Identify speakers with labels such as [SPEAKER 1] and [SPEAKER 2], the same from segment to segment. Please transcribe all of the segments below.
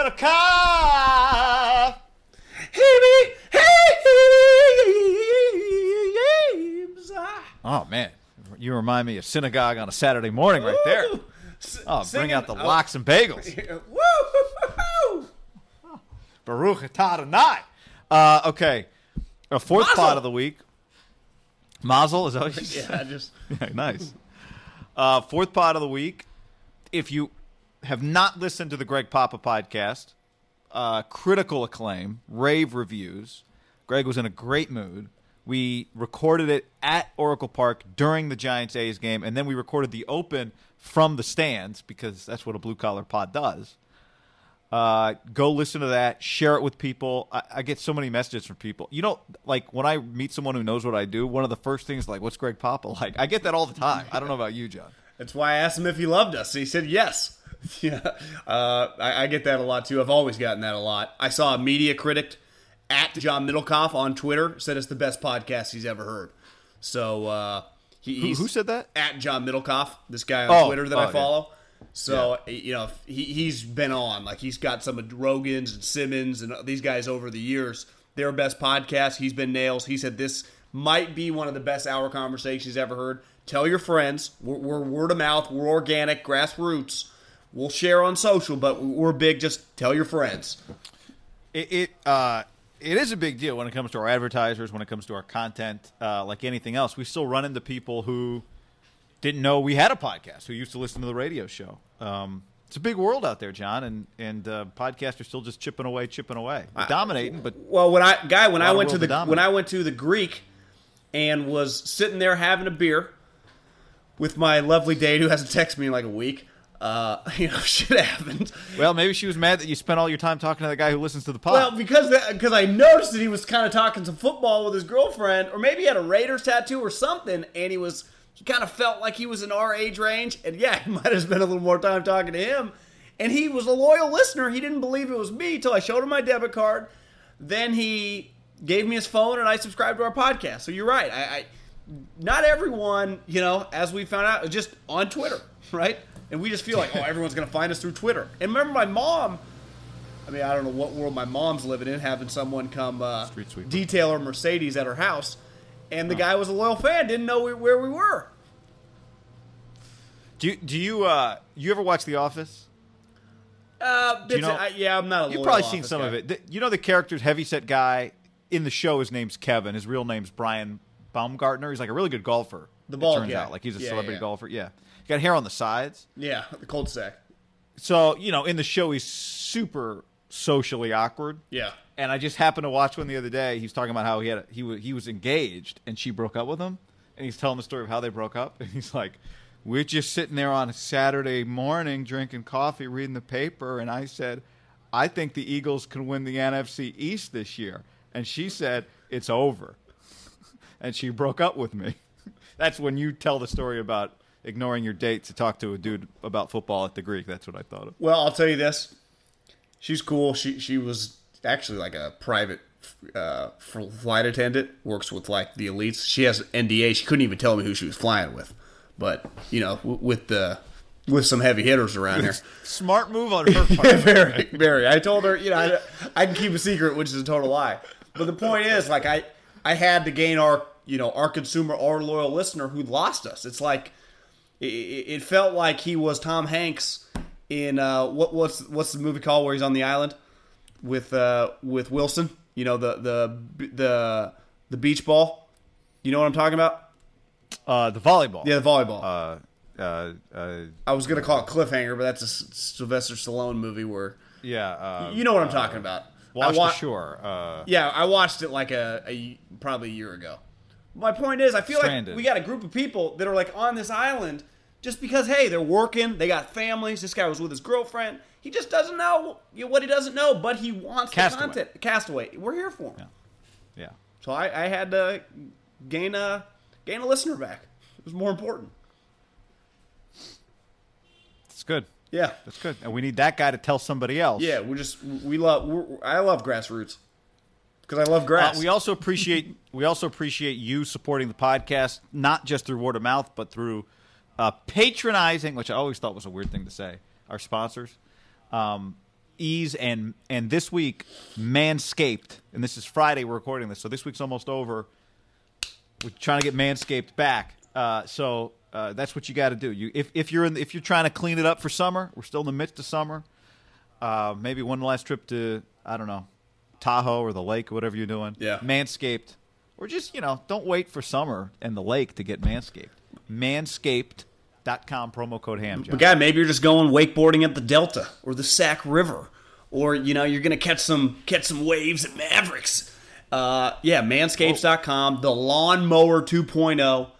[SPEAKER 1] Medicare! Oh man, you remind me of synagogue on a Saturday morning right there. Oh, bring out the lox and bagels.
[SPEAKER 2] Woo!
[SPEAKER 1] Baruch atah Adonai. Uh, okay, a fourth
[SPEAKER 2] Mazel.
[SPEAKER 1] pot of the week. Mazel is that what you said?
[SPEAKER 2] Yeah, just
[SPEAKER 1] Yeah, nice. Uh, fourth pot of the week. If you have not listened to the Greg Papa podcast, uh, critical acclaim, rave reviews. Greg was in a great mood. We recorded it at Oracle Park during the Giants A's game, and then we recorded the open from the stands because that's what a blue collar pod does. Uh, go listen to that. Share it with people. I, I get so many messages from people. You know, like when I meet someone who knows what I do, one of the first things like, "What's Greg Papa like?" I get that all the time. I don't know about you, John.
[SPEAKER 2] that's why I asked him if he loved us. He said yes. Yeah, uh, I, I get that a lot too. I've always gotten that a lot. I saw a media critic at John Middlekauff on Twitter said it's the best podcast he's ever heard. So uh, he,
[SPEAKER 1] Who,
[SPEAKER 2] he's
[SPEAKER 1] who said that?
[SPEAKER 2] at John Middlekauff, this guy on
[SPEAKER 1] Oh,
[SPEAKER 2] Twitter that
[SPEAKER 1] oh,
[SPEAKER 2] I
[SPEAKER 1] yeah.
[SPEAKER 2] follow. So you know he he's been on like he's got some of Rogan's and Simmons and these guys over the years. Their best podcast. He's been nails. He said this might be one of the best hour conversations ever heard. Tell your friends. We're, we're word of mouth. We're organic, grassroots. We'll share on social, but we're big. Just tell your friends.
[SPEAKER 1] It it, uh, it is a big deal when it comes to our advertisers, when it comes to our content. Uh, like anything else, we still run into people who didn't know we had a podcast, who used to listen to the radio show. Um, it's a big world out there, John, and and uh, podcasts are still just chipping away, chipping away, We're dominating. But
[SPEAKER 2] Well, when I guy when I went to
[SPEAKER 1] to
[SPEAKER 2] the
[SPEAKER 1] dominate.
[SPEAKER 2] when I went to the Greek and was sitting there having a beer with my lovely date who hasn't texted me in like a week. Uh, you know, shit happened.
[SPEAKER 1] well, maybe she was mad that you spent all your time talking to the guy who listens to the pod.
[SPEAKER 2] Well, because because I noticed that he was kind of talking some football with his girlfriend, or maybe he had a Raiders tattoo or something, and he was he kind of felt like he was in our age range, and yeah, he might have spent a little more time talking to him. And he was a loyal listener. He didn't believe it was me till I showed him my debit card. Then he gave me his phone, and I subscribed to our podcast. So you're right. I, I not everyone, you know, as we found out, just on Twitter, right? And we just feel like, oh, everyone's going to find us through Twitter. And remember, my mom. I mean, I don't know what world my mom's living in, having someone come uh, detail her Mercedes at her house, and the guy was a loyal fan, didn't know we, where we were.
[SPEAKER 1] do you, do you uh, you ever watch The Office?
[SPEAKER 2] Uh,
[SPEAKER 1] you know-
[SPEAKER 2] I, yeah, I'm not a.
[SPEAKER 1] You've probably seen some
[SPEAKER 2] guy.
[SPEAKER 1] of it. The- you know the character's heavyset guy in the show. His name's Kevin. His real name's Brian Baumgartner. He's like a really good golfer.
[SPEAKER 2] The
[SPEAKER 1] it
[SPEAKER 2] bald
[SPEAKER 1] turns
[SPEAKER 2] guy.
[SPEAKER 1] out, like he's a
[SPEAKER 2] Yeah,
[SPEAKER 1] celebrity
[SPEAKER 2] yeah.
[SPEAKER 1] golfer. Yeah, got hair on the sides.
[SPEAKER 2] Yeah, the cold sack.
[SPEAKER 1] So you know, in the show, he's super socially awkward.
[SPEAKER 2] Yeah.
[SPEAKER 1] And I just happened to watch one the other day. He was talking about how he had a, he was he was engaged and she broke up with him, and he's telling the story of how they broke up. And he's like, "We're just sitting there on a Saturday morning drinking coffee, reading the paper, and I said, I think the Eagles can win the NFC East this year." And she said, "It's over," and she broke up with me. That's when you tell the story about ignoring your date to talk to a dude about football at the Greek. That's what I thought of.
[SPEAKER 2] Well, I'll tell you this. She's cool. She she was actually like a private uh, flight attendant. Works with like the elites. She has NDA. She couldn't even tell me who she was flying with. But you know, w- with the with some heavy hitters around here.
[SPEAKER 1] Smart move on her part.
[SPEAKER 2] very, very. I told her, you know, I, I can keep a secret, which is a total lie. But the point is, like, I I had to gain our you know our consumer, our loyal listener who lost us. It's like it, it felt like he was Tom Hanks in uh, what what's what's the movie called where he's on the island with uh, with Wilson. You know the the the the beach ball. You know what I'm talking about?
[SPEAKER 1] Uh, the volleyball.
[SPEAKER 2] Yeah, the volleyball.
[SPEAKER 1] Uh, uh, uh,
[SPEAKER 2] I was gonna call it cliffhanger, but that's a Sylvester Stallone movie where
[SPEAKER 1] yeah. Uh,
[SPEAKER 2] you know what I'm talking about.
[SPEAKER 1] Wash
[SPEAKER 2] I wa-
[SPEAKER 1] shore. Uh,
[SPEAKER 2] Yeah, I watched it like a, a probably a year ago. My point is, I feel
[SPEAKER 1] Stranded.
[SPEAKER 2] like we got a group of people that are like on this island just because hey, they're working, they got families. This guy was with his girlfriend. He just doesn't know what he doesn't know, but he wants
[SPEAKER 1] Castaway.
[SPEAKER 2] the content. Castaway, we're here for him.
[SPEAKER 1] yeah.
[SPEAKER 2] So I, I had to gain a gain a listener back. It was more important.
[SPEAKER 1] It's good.
[SPEAKER 2] Yeah,
[SPEAKER 1] That's good. And we need that guy to tell somebody else.
[SPEAKER 2] yeah. We just we love. We're, I love grassroots because I love
[SPEAKER 1] Uh,
[SPEAKER 2] grass.
[SPEAKER 1] we also appreciate we also appreciate you supporting the podcast, not just through word of mouth, but through uh, patronizing, which I always thought was a weird thing to say. Our sponsors, um, Eaze and and this week Manscaped, and this is Friday. We're recording this, so this week's almost over. We're trying to get Manscaped back, uh, so uh, that's what you got to do. You if if you're in, if you're trying to clean it up for summer, we're still in the midst of summer. Uh, maybe one last trip to I don't know Tahoe or the lake, whatever you're doing.
[SPEAKER 2] Yeah.
[SPEAKER 1] Manscaped, or just you know, don't wait for summer and the lake to get Manscaped. Manscaped.com promo code ham.
[SPEAKER 2] But guy, maybe you're just going wakeboarding at the Delta or the Sac River, or you know you're gonna catch some catch some waves at Mavericks. Uh, yeah, Manscapes.com, the lawnmower 2.0.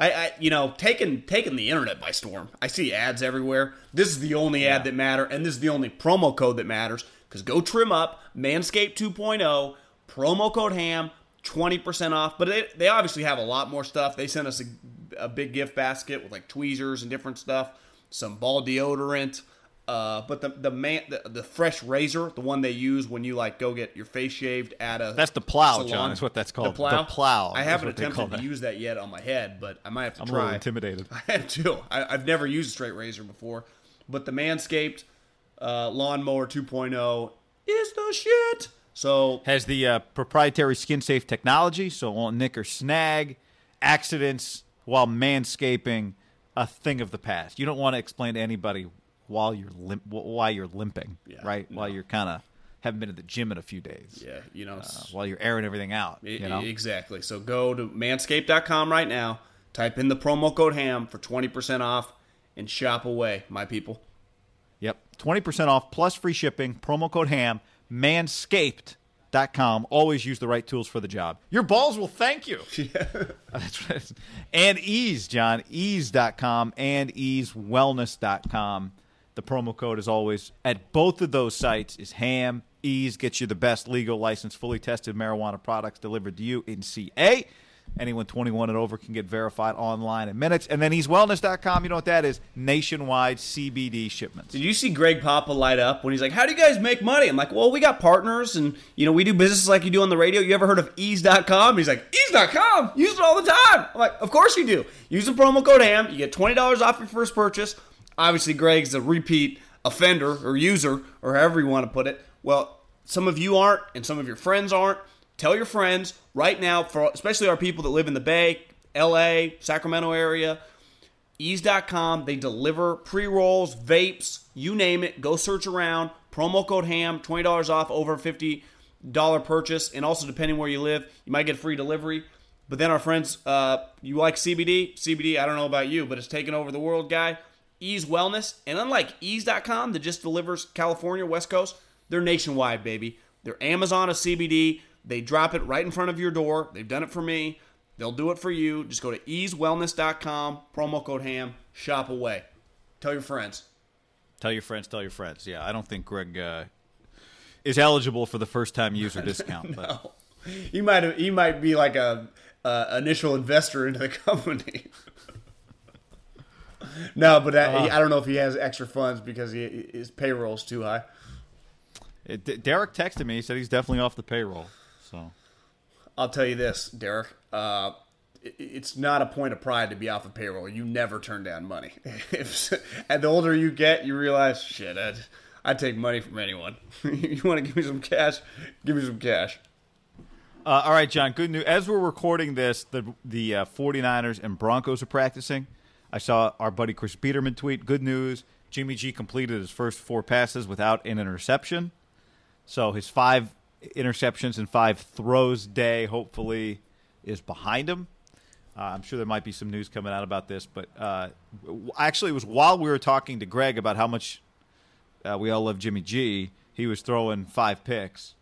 [SPEAKER 2] I, I, you know, taking taking the internet by storm. I see ads everywhere. This is the only ad that matter, and this is the only promo code that matters. Because go trim up Manscaped 2.0 promo code Ham, 20% off. But they, they obviously have a lot more stuff. They sent us a, a big gift basket with like tweezers and different stuff, some ball deodorant. Uh, but the the man the, the fresh razor, the one they use when you like go get your face shaved at a
[SPEAKER 1] That's the plow,
[SPEAKER 2] salon.
[SPEAKER 1] John, is what that's called.
[SPEAKER 2] The plow.
[SPEAKER 1] The plow
[SPEAKER 2] I haven't
[SPEAKER 1] what they call
[SPEAKER 2] attempted to use that yet on my head, but I might have to
[SPEAKER 1] I'm a little intimidated.
[SPEAKER 2] I am too. I, I've never used a straight razor before, but the Manscaped uh, lawnmower 2.0 is the shit. So
[SPEAKER 1] Has the uh, proprietary skin safe technology, so it won't nick or snag accidents while manscaping. A thing of the past. You don't want to explain to anybody while you're limp, you're limping,
[SPEAKER 2] Yeah,
[SPEAKER 1] right? While you're kind of haven't been at the gym in a few days.
[SPEAKER 2] yeah, you know,
[SPEAKER 1] Uh, while you're airing everything out.
[SPEAKER 2] I-
[SPEAKER 1] You know?
[SPEAKER 2] exactly. So go to manscaped.com right now. Type in the promo code HAM for 20% off and shop away, my people.
[SPEAKER 1] Yep. 20% off plus free shipping. Promo code HAM. Manscaped.com. Always use the right tools for the job. Your balls will thank you. That's what it is. And Eaze, John. Eaze.com and EazeWellness.com. The promo code, as always, at both of those sites is HAM. Eaze gets you the best legal license, fully tested marijuana products delivered to you in CA. Anyone 21 and over can get verified online in minutes. And then EazeWellness.com, you know what that is? Nationwide CBD shipments.
[SPEAKER 2] Did you see Greg Papa light up when he's like, How do you guys make money? I'm like, Well, we got partners and, you know, we do business like you do on the radio. You ever heard of eaze.com? He's like, Eaze.com? Use it all the time. I'm like, Of course you do. Use the promo code HAM. You get $20 off your first purchase. Obviously, Greg's a repeat offender or user or however you want to put it. Well, some of you aren't and some of your friends aren't. Tell your friends right now, for especially our people that live in the Bay, LA, Sacramento area, eaze.com. They deliver pre rolls, vapes, you name it. Go search around. Promo code HAM, $20 off over $50 purchase. And also, depending where you live, you might get free delivery. But then our friends, uh, you like CBD? CBD, I don't know about you, but it's taking over the world, guy. Eaze Wellness. And unlike eaze.com that just delivers California, West Coast, they're nationwide, baby. They're Amazon of CBD. They drop it right in front of your door. They've done it for me. They'll do it for you. Just go to eazewellness.com, promo code HAM, shop away. Tell your friends.
[SPEAKER 1] Tell your friends, tell your friends. Yeah, I don't think Greg uh, is eligible for the first time user discount. But
[SPEAKER 2] He might he might be like a, a initial investor into the company. no, but I, I don't know if he has extra funds because he, his payroll's too high.
[SPEAKER 1] It, Derek texted me. He said he's definitely off the payroll. So
[SPEAKER 2] I'll tell you this, Derek. Uh, it- it's not a point of pride to be off the payroll. You never turn down money. if, and the older you get, you realize, shit, I'd, I'd take money from anyone. you want to give me some cash? Give me some cash.
[SPEAKER 1] Uh, all right, John. Good news. As we're recording this, the the uh, 49ers and Broncos are practicing. I saw our buddy Chris Biderman tweet. Good news. Jimmy G completed his first four passes without an interception. So his five interceptions and five throws day, hopefully, is behind him. Uh, I'm sure there might be some news coming out about this, but uh, actually, it was while we were talking to Greg about how much uh, we all love Jimmy G. He was throwing five picks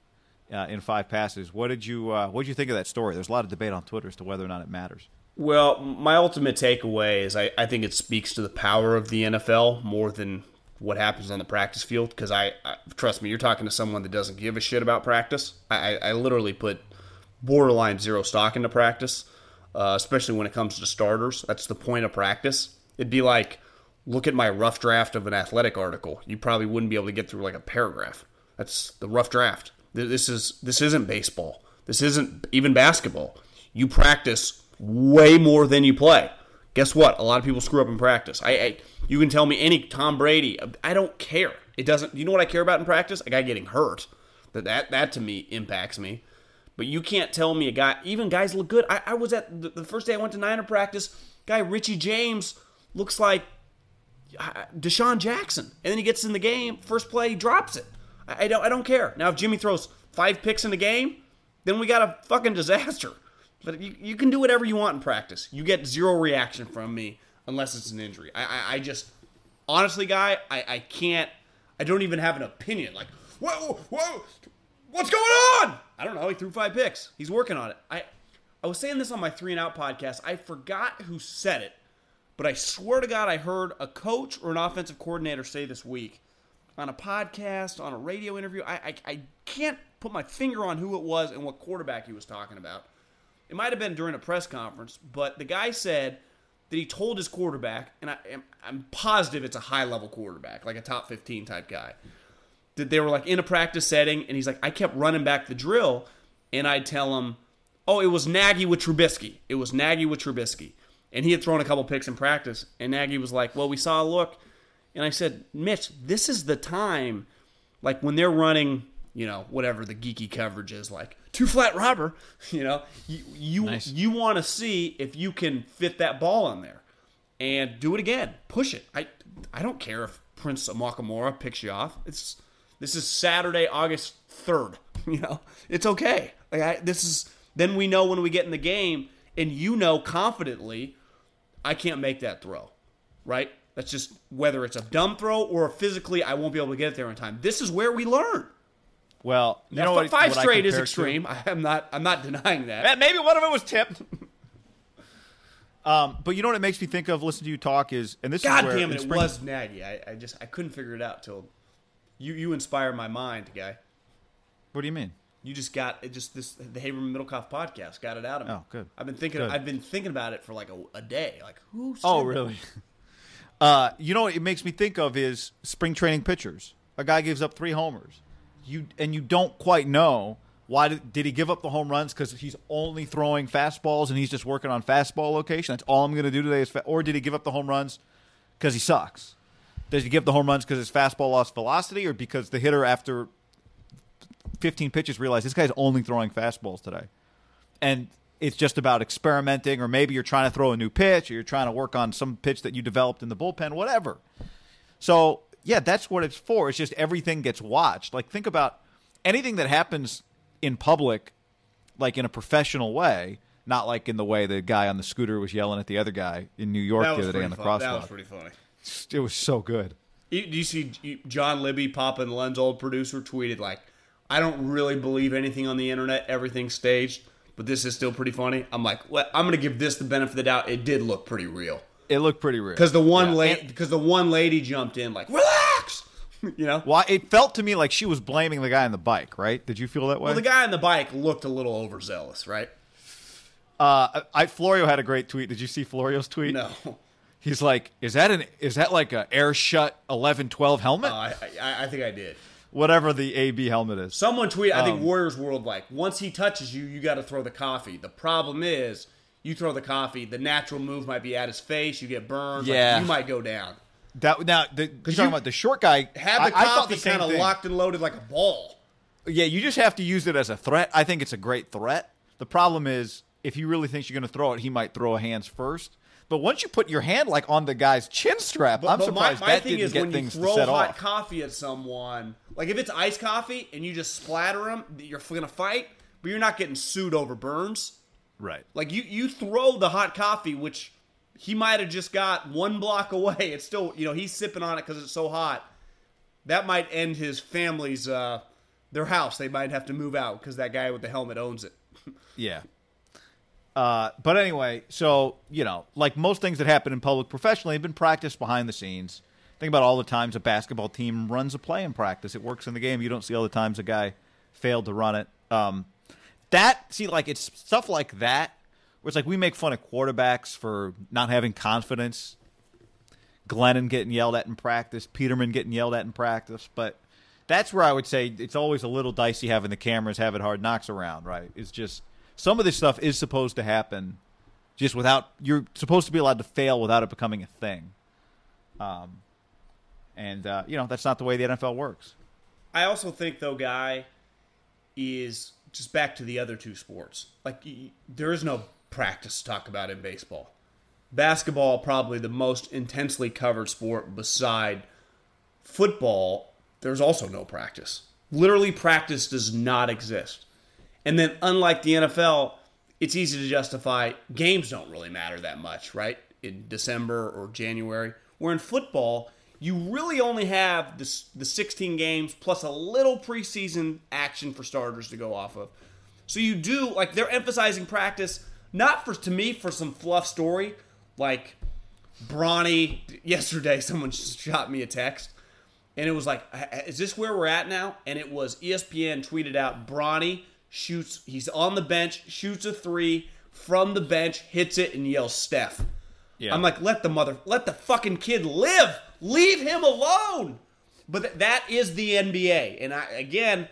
[SPEAKER 1] uh, in five passes. What did you uh, What did you think of that story? There's a lot of debate on Twitter as to whether or not it matters.
[SPEAKER 2] Well, my ultimate takeaway is I, I think it speaks to the power of the NFL more than what happens on the practice field. Because I, I trust me, you're talking to someone that doesn't give a shit about practice. I, I, literally put borderline zero stock into practice, uh, especially when it comes to starters. That's the point of practice. It'd be like look at my rough draft of an athletic article. You probably wouldn't be able to get through like a paragraph. That's the rough draft. This is this isn't baseball. This isn't even basketball. You practice way more than you play. Guess what? A lot of people screw up in practice. I, I you can tell me any Tom Brady. I don't care. It doesn't. You know what I care about in practice? A guy getting hurt. That that that to me impacts me. But you can't tell me a guy. Even guys look good. I, I was at the, the first day I went to Niner practice. Guy Richie James looks like DeSean Jackson, and then he gets in the game. First play, he drops it. I, I don't. I don't care. Now, if Jimmy throws five picks in the game, then we got a fucking disaster. But you, you can do whatever you want in practice. You get zero reaction from me unless it's an injury. I, I, I just, honestly, guy, I, I can't. I don't even have an opinion. Like, whoa, whoa, what's going on? I don't know. He threw five picks. He's working on it. I, I was saying this on my three and out podcast. I forgot who said it, but I swear to God, I heard a coach or an offensive coordinator say this week on a podcast, on a radio interview. I, I, I can't put my finger on who it was and what quarterback he was talking about. It might have been during a press conference, but the guy said that he told his quarterback, and I, am I'm positive it's a high level quarterback, like a top 15 type guy, that they were like in a practice setting, and he's like, I kept running back the drill, and I'd tell him, oh, it was Nagy with Trubisky. It was Nagy with Trubisky. And he had thrown a couple picks in practice, and Nagy was like, well, we saw a look. And I said, Mitch, this is the time, like when they're running, you know, whatever the geeky coverage is, like two flat robber, you know, you you,
[SPEAKER 1] Nice.
[SPEAKER 2] you want to see if you can fit that ball in there, and do it again, push it. I I don't care if Prince Amukamara picks you off. It's this is Saturday, August third. You know, it's okay. Like I, this is then we know when we get in the game, and you know confidently, I can't make that throw, right? That's just whether it's a dumb throw or physically I won't be able to get it there in time. This is where we learn.
[SPEAKER 1] Well, you
[SPEAKER 2] Now,
[SPEAKER 1] know what?
[SPEAKER 2] five
[SPEAKER 1] what I
[SPEAKER 2] straight is
[SPEAKER 1] compare it to?
[SPEAKER 2] extreme. I am not. I'm not denying that.
[SPEAKER 1] Maybe one of them was tipped. um, but you know what it makes me think of? Listen to you talk is, and this
[SPEAKER 2] God
[SPEAKER 1] is where
[SPEAKER 2] damn
[SPEAKER 1] in
[SPEAKER 2] it! It was Nagy. I, I just I couldn't figure it out till you you inspire my mind, guy.
[SPEAKER 1] What do you mean?
[SPEAKER 2] You just got it. Just this the Haberman Middlekauff podcast got it out of me.
[SPEAKER 1] Oh, good.
[SPEAKER 2] I've been thinking.
[SPEAKER 1] Good.
[SPEAKER 2] I've been thinking about it for like a, a day. Like who?
[SPEAKER 1] Oh, really? Uh, you know what it makes me think of is spring training pitchers. A guy gives up three homers, you and you don't quite know why did, did he give up the home runs because he's only throwing fastballs and he's just working on fastball location. That's all I'm going to do today is, fa- or did he give up the home runs because he sucks? Does he give up the home runs because his fastball lost velocity, or because the hitter after 15 pitches realized this guy's only throwing fastballs today? and it's just about experimenting, or maybe you're trying to throw a new pitch, or you're trying to work on some pitch that you developed in the bullpen, whatever. So, yeah, that's what it's for. It's just everything gets watched. Like, think about anything that happens in public, like in a professional way, not like in the way the guy on the scooter was yelling at the other guy in New York the other day on the
[SPEAKER 2] fun. That was pretty funny.
[SPEAKER 1] It was so good.
[SPEAKER 2] You- Do you see John Libby, Papa and Lund's old producer, tweeted like, "I don't really believe anything on the internet. Everything's staged, but this is still pretty funny." I'm like, well, I'm gonna give this the benefit of the doubt. It did look pretty real
[SPEAKER 1] It looked pretty real.
[SPEAKER 2] because the one
[SPEAKER 1] Yeah.
[SPEAKER 2] lady, because the one lady jumped in like, "Relax," you know.
[SPEAKER 1] Well, it felt to me like she was blaming the guy on the bike, right? Did you feel that way?
[SPEAKER 2] Well, the guy on the bike looked a little overzealous, right?
[SPEAKER 1] uh, I Florio had a great tweet. Did you see Florio's tweet?
[SPEAKER 2] No.
[SPEAKER 1] He's like, is that an is that like a air shut eleven twelve helmet?
[SPEAKER 2] Oh, I, I, I think I did.
[SPEAKER 1] Whatever the AB helmet is.
[SPEAKER 2] Someone tweeted, I
[SPEAKER 1] Um,
[SPEAKER 2] think Warriors World, like, once he touches you, you got to throw the coffee. The problem is, you throw the coffee, the natural move might be at his face, you get burned, like,
[SPEAKER 1] Yeah.
[SPEAKER 2] you might go down.
[SPEAKER 1] That now the, you're talking
[SPEAKER 2] you
[SPEAKER 1] about the short guy.
[SPEAKER 2] Have
[SPEAKER 1] I-
[SPEAKER 2] the
[SPEAKER 1] I thought
[SPEAKER 2] coffee
[SPEAKER 1] the same
[SPEAKER 2] kind of locked and loaded like a ball.
[SPEAKER 1] Yeah, you just have to use it as a threat. I think it's a great threat. The problem is if he really thinks you're going to throw it, he might throw a hands first. But once you put your hand like on the guy's chin strap, I'm
[SPEAKER 2] but
[SPEAKER 1] surprised
[SPEAKER 2] my, my
[SPEAKER 1] that
[SPEAKER 2] thing
[SPEAKER 1] didn't
[SPEAKER 2] is
[SPEAKER 1] get
[SPEAKER 2] when you
[SPEAKER 1] things to
[SPEAKER 2] throw
[SPEAKER 1] set
[SPEAKER 2] hot
[SPEAKER 1] off.
[SPEAKER 2] coffee at someone, like if it's iced coffee and you just splatter them, you're going to fight, but you're not getting sued over burns.
[SPEAKER 1] Right.
[SPEAKER 2] Like you, you throw the hot coffee, which he might have just got one block away. It's still, you know, he's sipping on it because it's so hot. That might end his family's, uh, their house. They might have to move out because that guy with the helmet owns it.
[SPEAKER 1] Yeah. Uh, but anyway, so you know, like most things that happen in public professionally, have been practiced behind the scenes. Think about all the times a basketball team runs a play in practice. It works in the game. You don't see all the times a guy failed to run it. Um, that see, like it's stuff like that where it's like we make fun of quarterbacks for not having confidence. Glennon getting yelled at in practice, Peterman getting yelled at in practice, but that's where I would say it's always a little dicey having the cameras having hard knocks around, right? It's just some of this stuff is supposed to happen just without you're supposed to be allowed to fail without it becoming a thing. Um and uh, you know, that's not the way the NFL works.
[SPEAKER 2] I also think though, guy is just back to the other two sports. Like there is no practice to talk about in baseball. Basketball probably the most intensely covered sport beside football. There's also no practice. Literally, practice does not exist. And then, unlike the NFL, it's easy to justify games don't really matter that much, right? In December or January. Where in football, you really only have the, the 16 games plus a little preseason action for starters to go off of. So you do, like, they're emphasizing practice, not for, to me, for some fluff story. Like, Bronny, yesterday, someone shot me a text and it was like, is this where we're at now? And it was ESPN tweeted out Bronny shoots, he's on the bench, shoots a three from the bench, hits it, and yells Steph.
[SPEAKER 1] Yeah.
[SPEAKER 2] I'm like, let the mother, let the fucking kid live, leave him alone. But th- that is the NBA, and I again,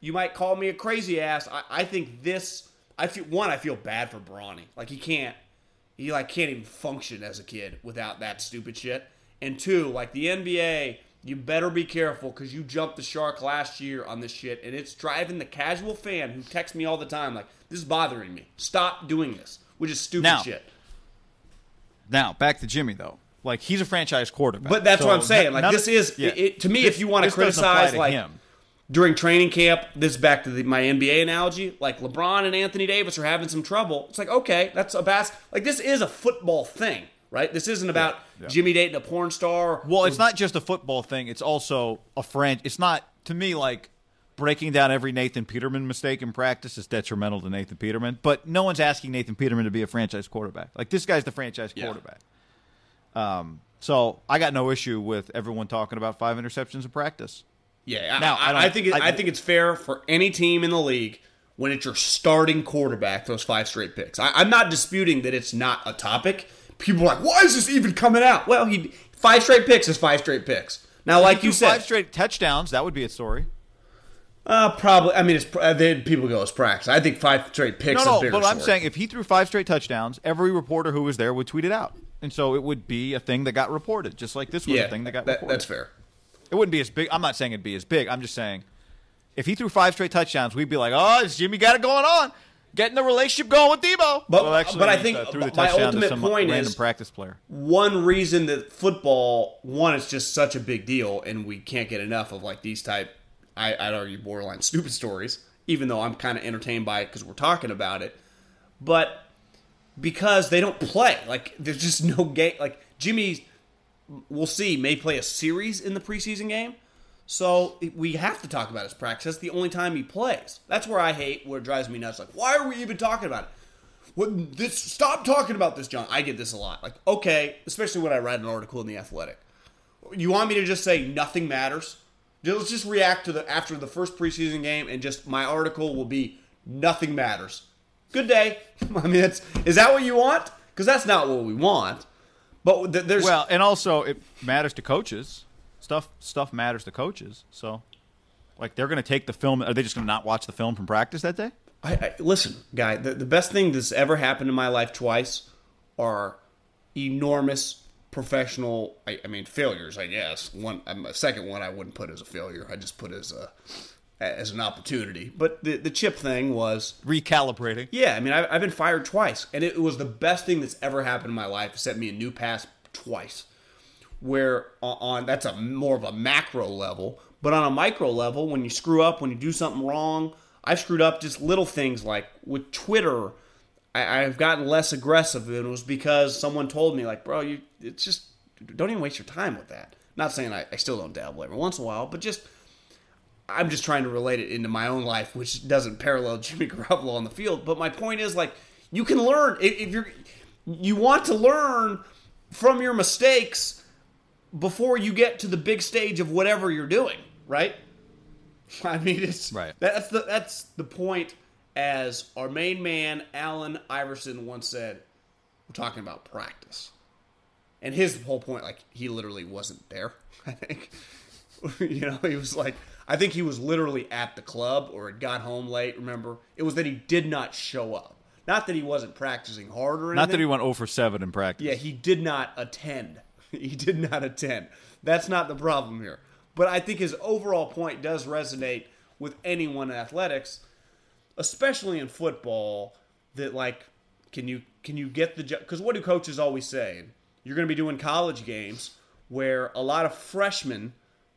[SPEAKER 2] you might call me a crazy ass. I, I think this, I feel one, I feel bad for Bronny. like he can't, he like can't even function as a kid without that stupid shit. And two, like the NBA, you better be careful because you jumped the shark last year on this shit, and it's driving the casual fan who texts me all the time like, "This is bothering me. Stop doing this," which is stupid
[SPEAKER 1] Now-
[SPEAKER 2] shit.
[SPEAKER 1] Now, back to Jimmy though. Like he's a franchise quarterback.
[SPEAKER 2] But that's
[SPEAKER 1] So
[SPEAKER 2] what I'm saying. Like this
[SPEAKER 1] of-
[SPEAKER 2] is
[SPEAKER 1] yeah.
[SPEAKER 2] it, to me.
[SPEAKER 1] This-
[SPEAKER 2] if you want to
[SPEAKER 1] this doesn't apply
[SPEAKER 2] criticize
[SPEAKER 1] to
[SPEAKER 2] like
[SPEAKER 1] him.
[SPEAKER 2] during training camp, this is back to the, my NBA analogy. Like LeBron and Anthony Davis are having some trouble. It's like okay, that's a bas. Like this is a football thing, right? This isn't about
[SPEAKER 1] yeah.
[SPEAKER 2] Jimmy dating a porn star.
[SPEAKER 1] Well, it's not just a football thing. It's also a fran. It's not to me like breaking down every Nathan Peterman mistake in practice is detrimental to Nathan Peterman. But no one's asking Nathan Peterman to be a franchise quarterback. Like this guy's the franchise
[SPEAKER 2] Yeah.
[SPEAKER 1] quarterback. Um, so I got no issue with everyone talking about five interceptions in practice.
[SPEAKER 2] Yeah,
[SPEAKER 1] Now,
[SPEAKER 2] I,
[SPEAKER 1] I
[SPEAKER 2] I, think it,
[SPEAKER 1] I-
[SPEAKER 2] I, think it's fair for any team in the league when it's your starting quarterback those five straight picks. I, I'm not disputing that it's not a topic. People are like, why is this even coming out? Well, he five straight picks is five straight picks. Now, like you said,
[SPEAKER 1] five straight touchdowns. That would be a story.
[SPEAKER 2] uh, probably. I mean, it's uh, then people go as practice. I think five straight picks.
[SPEAKER 1] No, no, but I'm saying if he threw five straight touchdowns, every reporter who was there would tweet it out, and so it would be a thing that got reported, just like this was
[SPEAKER 2] yeah,
[SPEAKER 1] a thing that got
[SPEAKER 2] that-
[SPEAKER 1] reported.
[SPEAKER 2] that's fair.
[SPEAKER 1] It wouldn't be as big. I'm not saying it'd be as big. I'm just saying if he threw five straight touchdowns, we'd be like, oh, Jimmy got it going on, getting the relationship going with Deebo.
[SPEAKER 2] But-
[SPEAKER 1] well, actually,
[SPEAKER 2] but I think
[SPEAKER 1] uh, threw the
[SPEAKER 2] my ultimate point
[SPEAKER 1] random
[SPEAKER 2] is-
[SPEAKER 1] practice player.
[SPEAKER 2] one reason that football one it's just such a big deal and we can't get enough of like these type I, i'd argue borderline stupid stories even though i'm kind of entertained by it because we're talking about it but because they don't play like there's just no game like jimmy we'll see may play a series in the preseason game so we have to talk about his practice that's the only time he plays that's where i hate where it drives me nuts like why are we even talking about it what this stop talking about this, John. I get this a lot. Like, okay, especially when I write an article in the Athletic. You want me to just say nothing matters? Let's just react to the after the first preseason game and just my article will be nothing matters. Good day. I mean, it's, is that what you want? Because that's not what we want. But th- there's
[SPEAKER 1] Well, and also it matters to coaches. Stuff stuff matters to coaches. So, like, they're going to take the film. Are they just going to not watch the film from practice that day?
[SPEAKER 2] I, I, listen, guy. The, the best thing that's ever happened in my life twice are enormous professional. I, I mean, failures. I guess one. Um, a second one I wouldn't put as a failure. I just put as a as an opportunity. But the the chip thing was
[SPEAKER 1] Recalibrating.
[SPEAKER 2] yeah. I mean, I, I've been fired twice, and it was the best thing that's ever happened in my life. It set me a new pass twice. Where on, on that's a more of a macro level, but on a micro level, when you screw up, when you do something wrong, I've screwed up just little things like with Twitter. I, I've gotten less aggressive, and it was because someone told me, like, bro, you it's just don't even waste your time with that. Not saying I, I still don't dabble every once in a while, but just I'm just trying to relate it into my own life, which doesn't parallel Jimmy Garoppolo on the field. But my point is, like, you can learn if, you're you want to learn from your mistakes before you get to the big stage of whatever you're doing, right? I mean, it's
[SPEAKER 1] Right.
[SPEAKER 2] That's the that's the point. As our main man Allen Iverson once said, "We're talking about practice," and his whole point, like, he literally wasn't there. I think, you know, he was like, I think he was literally at the club or had got home late. Remember, it was that he did not show up. Not that he wasn't practicing hard or anything.
[SPEAKER 1] Not that he went 0 for 7 in practice.
[SPEAKER 2] Yeah, he did not attend. He did not attend. That's not the problem here. But I think his overall point does resonate with anyone in athletics, especially in football. That like, can you can you get the job? Because what do coaches always say? You're going to be doing college games where a lot of freshmen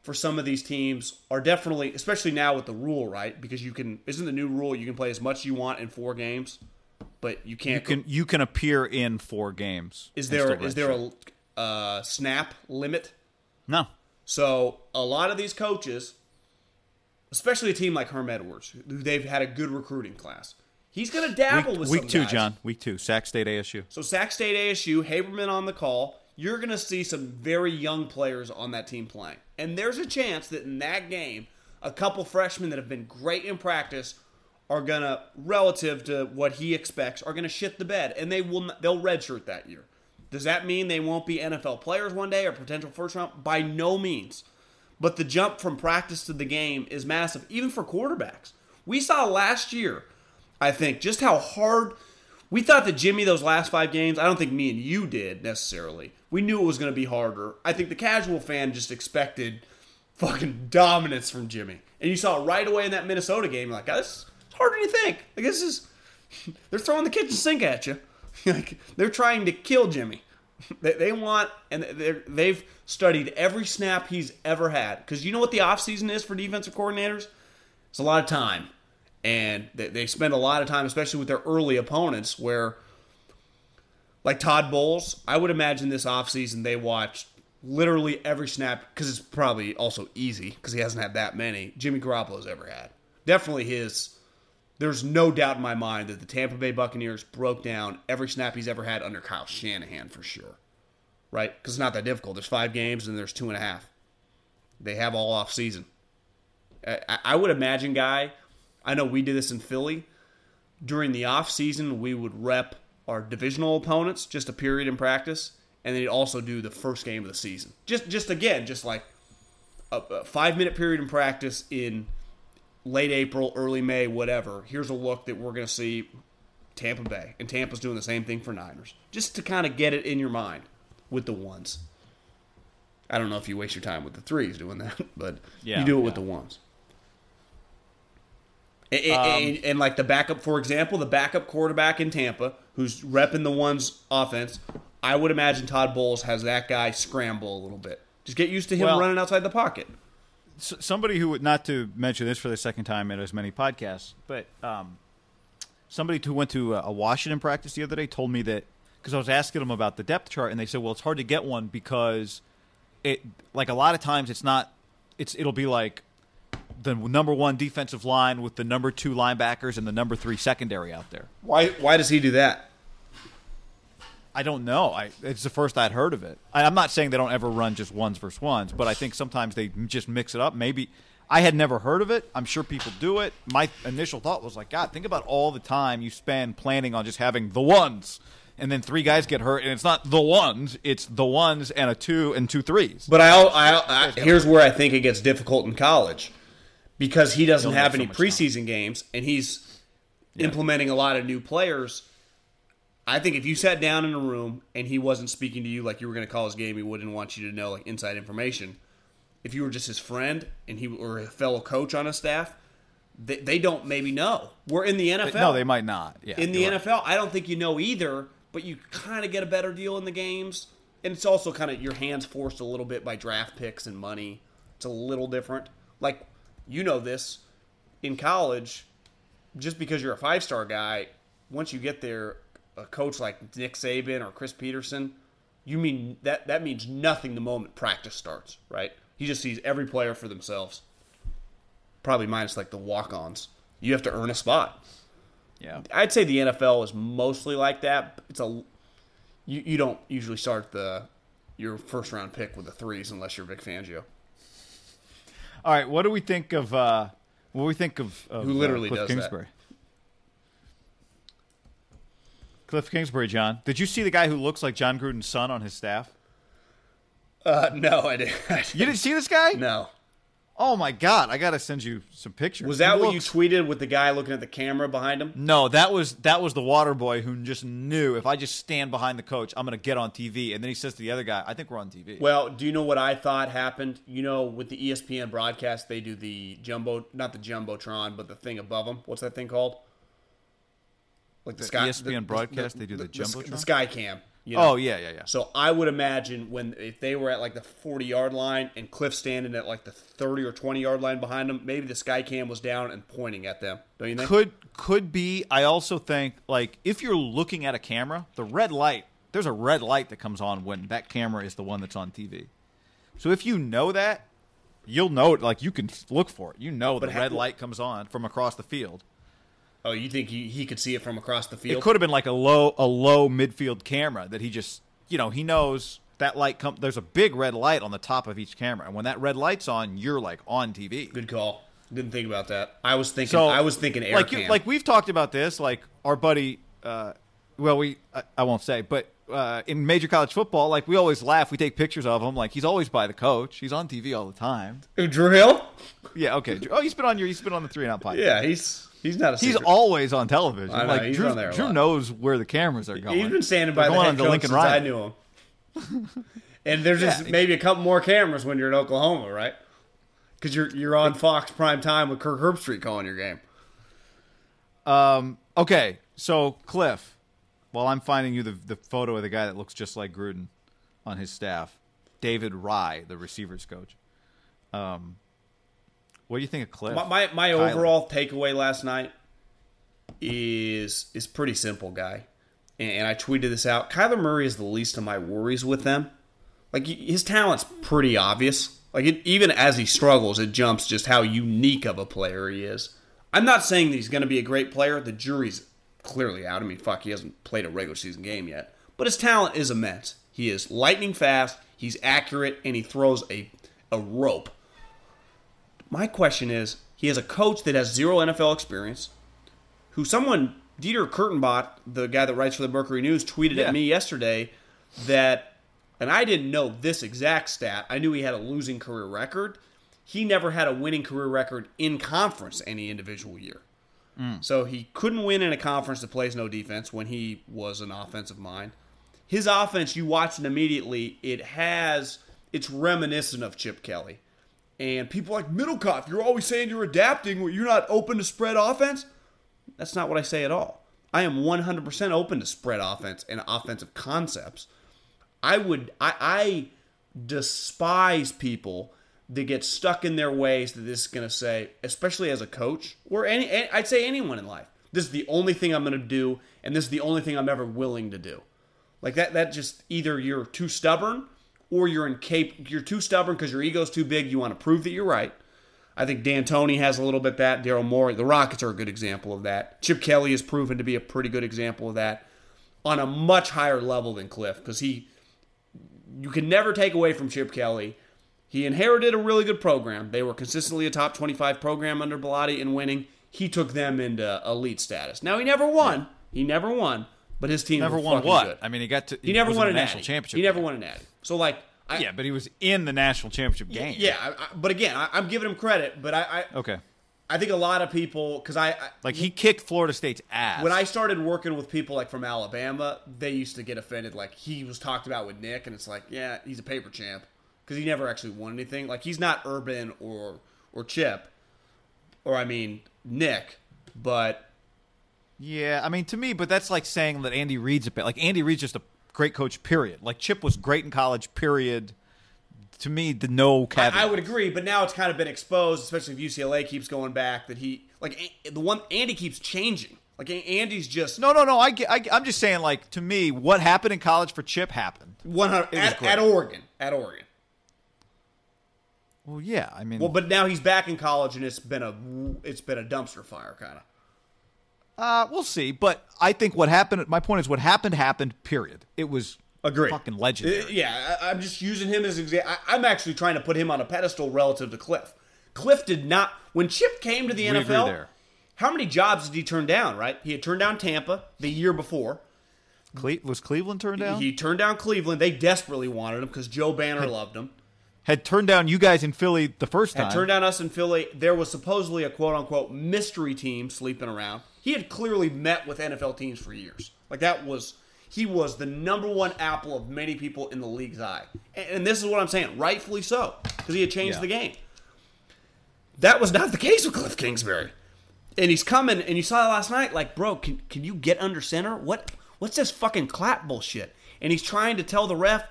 [SPEAKER 2] for some of these teams are definitely, especially now with the rule, right? Because you can isn't the new rule you can play as much as you want in four games, but you
[SPEAKER 1] You
[SPEAKER 2] can't.
[SPEAKER 1] can you can appear in four games.
[SPEAKER 2] is there is there a uh, snap limit?
[SPEAKER 1] No.
[SPEAKER 2] So a lot of these coaches, especially a team like Herm Edwards, who they've had a good recruiting class, he's going to dabble
[SPEAKER 1] Week,
[SPEAKER 2] with
[SPEAKER 1] week two,
[SPEAKER 2] guys.
[SPEAKER 1] John. Week two. Sac State ASU.
[SPEAKER 2] So Sac State ASU, Haberman on the call. You're going to see some very young players on that team playing, and there's a chance that in that game, a couple freshmen that have been great in practice are going to, relative to what he expects, are going to shit the bed, and they will they'll redshirt that year. Does that mean they won't be NFL players one day or potential first round? By no means. But the jump from practice to the game is massive, even for quarterbacks. We saw last year, I think, just how hard we thought that Jimmy those last five games. I don't think me and you did necessarily. We knew it was going to be harder. I think the casual fan just expected fucking dominance from Jimmy, and you saw it right away in that Minnesota game. Like, this is harder than you think. Like this is they're throwing the kitchen sink at you. like they're trying to kill Jimmy. They, they want and they've studied every snap he's ever had because you know what the offseason is for defensive coordinators. It's a lot of time, and they, they spend a lot of time, especially with their early opponents, where like Todd Bowles. I would imagine this offseason they watched literally every snap because it's probably also easy because he hasn't had that many Jimmy Garoppolo's ever had. Definitely his there's no doubt in my mind that the Tampa Bay Buccaneers broke down every snap he's ever had under Kyle Shanahan for sure. Right? Because it's not that difficult. There's five games and there's two and a half. They have all off season. I, I would imagine, guy, I know we did this in Philly. During the off season, we would rep our divisional opponents, just a period in practice, and then you'd also do the first game of the season. Just, just again, just like a, a five minute period in practice in late April, early May, whatever. Here's a look that we're going to see Tampa Bay. And Tampa's doing the same thing for Niners. Just to kind of get it in your mind with the ones. I don't know if you waste your time with the threes doing that, but
[SPEAKER 1] Yeah,
[SPEAKER 2] you do it with the ones. And, and- and like the backup, for example, the backup quarterback in Tampa, who's repping the ones offense, I would imagine Todd Bowles has that guy scramble a little bit. Just get used to him
[SPEAKER 1] Well-
[SPEAKER 2] running outside the pocket.
[SPEAKER 1] Somebody who would not to mention this for the second time in as many podcasts, but um, somebody who went to a Washington practice the other day told me that because I was asking them about the depth chart, and they said, "Well, it's hard to get one because it like a lot of times it's not it's it'll be like the number one defensive line with the number two linebackers and the number three secondary out there."
[SPEAKER 2] Why? Why does he do that?
[SPEAKER 1] I don't know. I it's the first I'd heard of it. I, I'm not saying they don't ever run just ones versus ones, but I think sometimes they just mix it up. Maybe I had never heard of it. I'm sure people do it. My initial thought was like, God, think about all the time you spend planning on just having the ones. and then three guys get hurt, and it's not the ones, it's the ones and a two and two threes.
[SPEAKER 2] But I, I, I here's where I think it gets difficult in college because he doesn't have
[SPEAKER 1] so
[SPEAKER 2] any
[SPEAKER 1] much
[SPEAKER 2] preseason games and he's implementing a lot of new players. I think if you sat down in a room and he wasn't speaking to you like you were going to call his game, he wouldn't want you to know like inside information. If you were just his friend and he or a fellow coach on his staff, they, they don't maybe know. We're in the NFL.
[SPEAKER 1] no, they might not. Yeah,
[SPEAKER 2] in the
[SPEAKER 1] you're right.
[SPEAKER 2] NFL, I don't think you know either, but you kind of get a better deal in the games. And it's also kind of your hands forced a little bit by draft picks and money. It's a little different. Like, you know this in college, just because you're a five star guy, once you get there, a coach like Nick Saban or Chris Petersen, you mean that that means nothing the moment practice starts, right? He just sees every player for themselves. Probably minus like the walk ons. You have to earn a spot.
[SPEAKER 1] Yeah.
[SPEAKER 2] I'd say the NFL is mostly like that. It's a you, you don't usually start the your first round pick with the threes unless you're Vic Fangio.
[SPEAKER 1] All right, what do we think of uh what do we think of, of
[SPEAKER 2] Who literally
[SPEAKER 1] uh, Cliff
[SPEAKER 2] does that.
[SPEAKER 1] Kingsbury? Cliff Kingsbury, John. Did you see the guy who looks like Jon Gruden's son on his staff?
[SPEAKER 2] Uh, no, I didn't.
[SPEAKER 1] You didn't see this guy?
[SPEAKER 2] no.
[SPEAKER 1] Oh my god, I got to send you some pictures.
[SPEAKER 2] Was that
[SPEAKER 1] He
[SPEAKER 2] what
[SPEAKER 1] looks-
[SPEAKER 2] you tweeted with the guy looking at the camera behind him?
[SPEAKER 1] No, that was that was the water boy who just knew if I just stand behind the coach, I'm going to get on TV. And then he says to the other guy, "I think we're on TV."
[SPEAKER 2] Well, do you know what I thought happened? You know, with the ESPN broadcast, they do the jumbo, not the jumbotron, but the thing above them. What's that thing called? Like the,
[SPEAKER 1] The
[SPEAKER 2] sky
[SPEAKER 1] ESPN broadcast, they do the
[SPEAKER 2] the,
[SPEAKER 1] jumbotron?
[SPEAKER 2] the sky cam. You know?
[SPEAKER 1] oh yeah, yeah, yeah.
[SPEAKER 2] So I would imagine when if they were at like the 40 yard line and Cliff standing at like the 30 or 20 yard line behind them, maybe the sky cam was down and pointing at them. Don't you think?
[SPEAKER 1] could could be. I also think like if you're looking at a camera, the red light. There's a red light that comes on when that camera is the one that's on TV. So if you know that, you'll know it. Like you can look for it. You know the
[SPEAKER 2] But ha-
[SPEAKER 1] red light comes on from across the field.
[SPEAKER 2] Oh, you think he, he could see it from across the field?
[SPEAKER 1] It could have been like a low a low midfield camera that he just you know he knows that light come. There's a big red light on the top of each camera, and when that red light's on, you're like on TV.
[SPEAKER 2] Good call. Didn't think about that. I was thinking.
[SPEAKER 1] So
[SPEAKER 2] I was thinking air
[SPEAKER 1] like you- like we've talked about this. Like our buddy, uh, well, we I, I won't say, but uh, in major college football, like we always laugh. We take pictures of him. Like he's always by the coach. He's on TV all the time.
[SPEAKER 2] Drew Hill.
[SPEAKER 1] Yeah. Okay. Oh, he's been on your. He's been on the three and out podcast.
[SPEAKER 2] Yeah, he's he's not a.
[SPEAKER 1] He's always on television.
[SPEAKER 2] I know,
[SPEAKER 1] like
[SPEAKER 2] he's
[SPEAKER 1] Drew,
[SPEAKER 2] on there a
[SPEAKER 1] Drew
[SPEAKER 2] lot.
[SPEAKER 1] knows where the cameras are going.
[SPEAKER 2] He's been standing
[SPEAKER 1] They're
[SPEAKER 2] by the
[SPEAKER 1] going
[SPEAKER 2] head
[SPEAKER 1] on to
[SPEAKER 2] coach
[SPEAKER 1] Lincoln
[SPEAKER 2] since I knew him. and there's just maybe a couple more cameras when you're in Oklahoma, right? Because you're you're on Fox prime time with Kirk Herbstreit calling your game.
[SPEAKER 1] Um, okay, so Cliff, while I'm finding you the the photo of the guy that looks just like Gruden on his staff, David Raih, the receivers coach. Um, what do you think of Cliff?
[SPEAKER 2] My my, my overall takeaway last night is is pretty simple, guy. And, and I tweeted this out. Kyler Murray is the least of my worries with them. Like his talent's pretty obvious. Like it, even as he struggles, it jumps just how unique of a player he is. I'm not saying that he's going to be a great player. The jury's clearly out. I mean, fuck, he hasn't played a regular season game yet. But his talent is immense. He is lightning fast. He's accurate, and he throws a a rope. My question is, he has a coach that has zero NFL experience, who someone Dieter Kurtenbach, the guy that writes for the Mercury News, tweeted
[SPEAKER 1] Yeah.
[SPEAKER 2] at me yesterday that, and I didn't know this exact stat. I knew he had a losing career record. He never had a winning career record in conference any individual year. Mm. So he couldn't win in a conference that plays no defense when he was an offensive mind. His offense, you watch it immediately, it has it's reminiscent of Chip Kelly. And people like Middlekauff, you're always saying you're adapting, you're not open to spread offense. That's not what I say at all. I am 100% open to spread offense and offensive concepts. I would I, I despise people that get stuck in their ways that this is going to say, especially as a coach or any I'd say anyone in life. This is the only thing I'm going to do and this is the only thing I'm ever willing to do. Like that that just either you're too stubborn or you're incapable you're too stubborn because your ego's too big, you want to prove that you're right. I think D'Antoni has a little bit that. Daryl Morey, the Rockets are a good example of that. Chip Kelly has proven to be a pretty good example of that on a much higher level than Cliff because he, you can never take away from Chip Kelly. He inherited a really good program. They were consistently a top 25 program under Bellotti and winning. He took them into elite status. Now, he never won. He never won. But his team
[SPEAKER 1] Never won what?
[SPEAKER 2] good.
[SPEAKER 1] I mean, he got to.
[SPEAKER 2] He never won a
[SPEAKER 1] national
[SPEAKER 2] natty.
[SPEAKER 1] championship.
[SPEAKER 2] He never
[SPEAKER 1] game.
[SPEAKER 2] won a natty. So like, I,
[SPEAKER 1] Yeah, but he was in the national championship game.
[SPEAKER 2] yeah. I, I, but again, I, I'm giving him credit. But I, I,
[SPEAKER 1] Okay.
[SPEAKER 2] I think a lot of people because I, I
[SPEAKER 1] Like he kicked Florida State's ass.
[SPEAKER 2] when I started working with people like from Alabama, they used to get offended. Like he was talked about with Nick, and it's like, yeah, he's a paper champ because he never actually won anything. Like he's not Urban or or Chip, or I mean Nick, but
[SPEAKER 1] Yeah, I mean to me, but that's like saying that Andy Reid's a bit like Andy Reid's just a great coach. Period. Like Chip was great in college. Period. To me, the no caveat.
[SPEAKER 2] I, I would agree. But now it's kind of been exposed, especially if UCLA keeps going back. That he like the one Andy keeps changing. Like Andy's just
[SPEAKER 1] No, no, no. I, I, I'm just saying, like to me, what happened in college for Chip happened.
[SPEAKER 2] one hundred at, at Oregon. At Oregon.
[SPEAKER 1] Well, yeah. I mean,
[SPEAKER 2] Well, but now he's back in college, and it's been a it's been a dumpster fire kind of.
[SPEAKER 1] Uh, we'll see. But I think what happened. My point is, what happened happened. Period. It was
[SPEAKER 2] Agree.
[SPEAKER 1] fucking legendary.
[SPEAKER 2] Uh, yeah, I, I'm just using him as an example. I'm actually trying to put him on a pedestal relative to Cliff. Cliff did not when Chip came to the
[SPEAKER 1] We
[SPEAKER 2] NFL.
[SPEAKER 1] there.
[SPEAKER 2] How many jobs did he turn down? Right, he had turned down Tampa the year before.
[SPEAKER 1] Cle- was Cleveland turned down?
[SPEAKER 2] He turned down Cleveland. They desperately wanted him because Joe Banner loved him.
[SPEAKER 1] Had turned down you guys in Philly the first time.
[SPEAKER 2] Had turned down us in Philly. There was supposedly a quote unquote mystery team sleeping around. He had clearly met with NFL teams for years. Like that was he was the number one apple of many people in the league's eye. And, and this is what I'm saying, rightfully so, because he had changed
[SPEAKER 1] Yeah.
[SPEAKER 2] the game. That was not the case with Cliff Kingsbury. And he's coming, and you saw it last night. Like, bro, can can you get under center? What what's this fucking clap bullshit? And he's trying to tell the ref,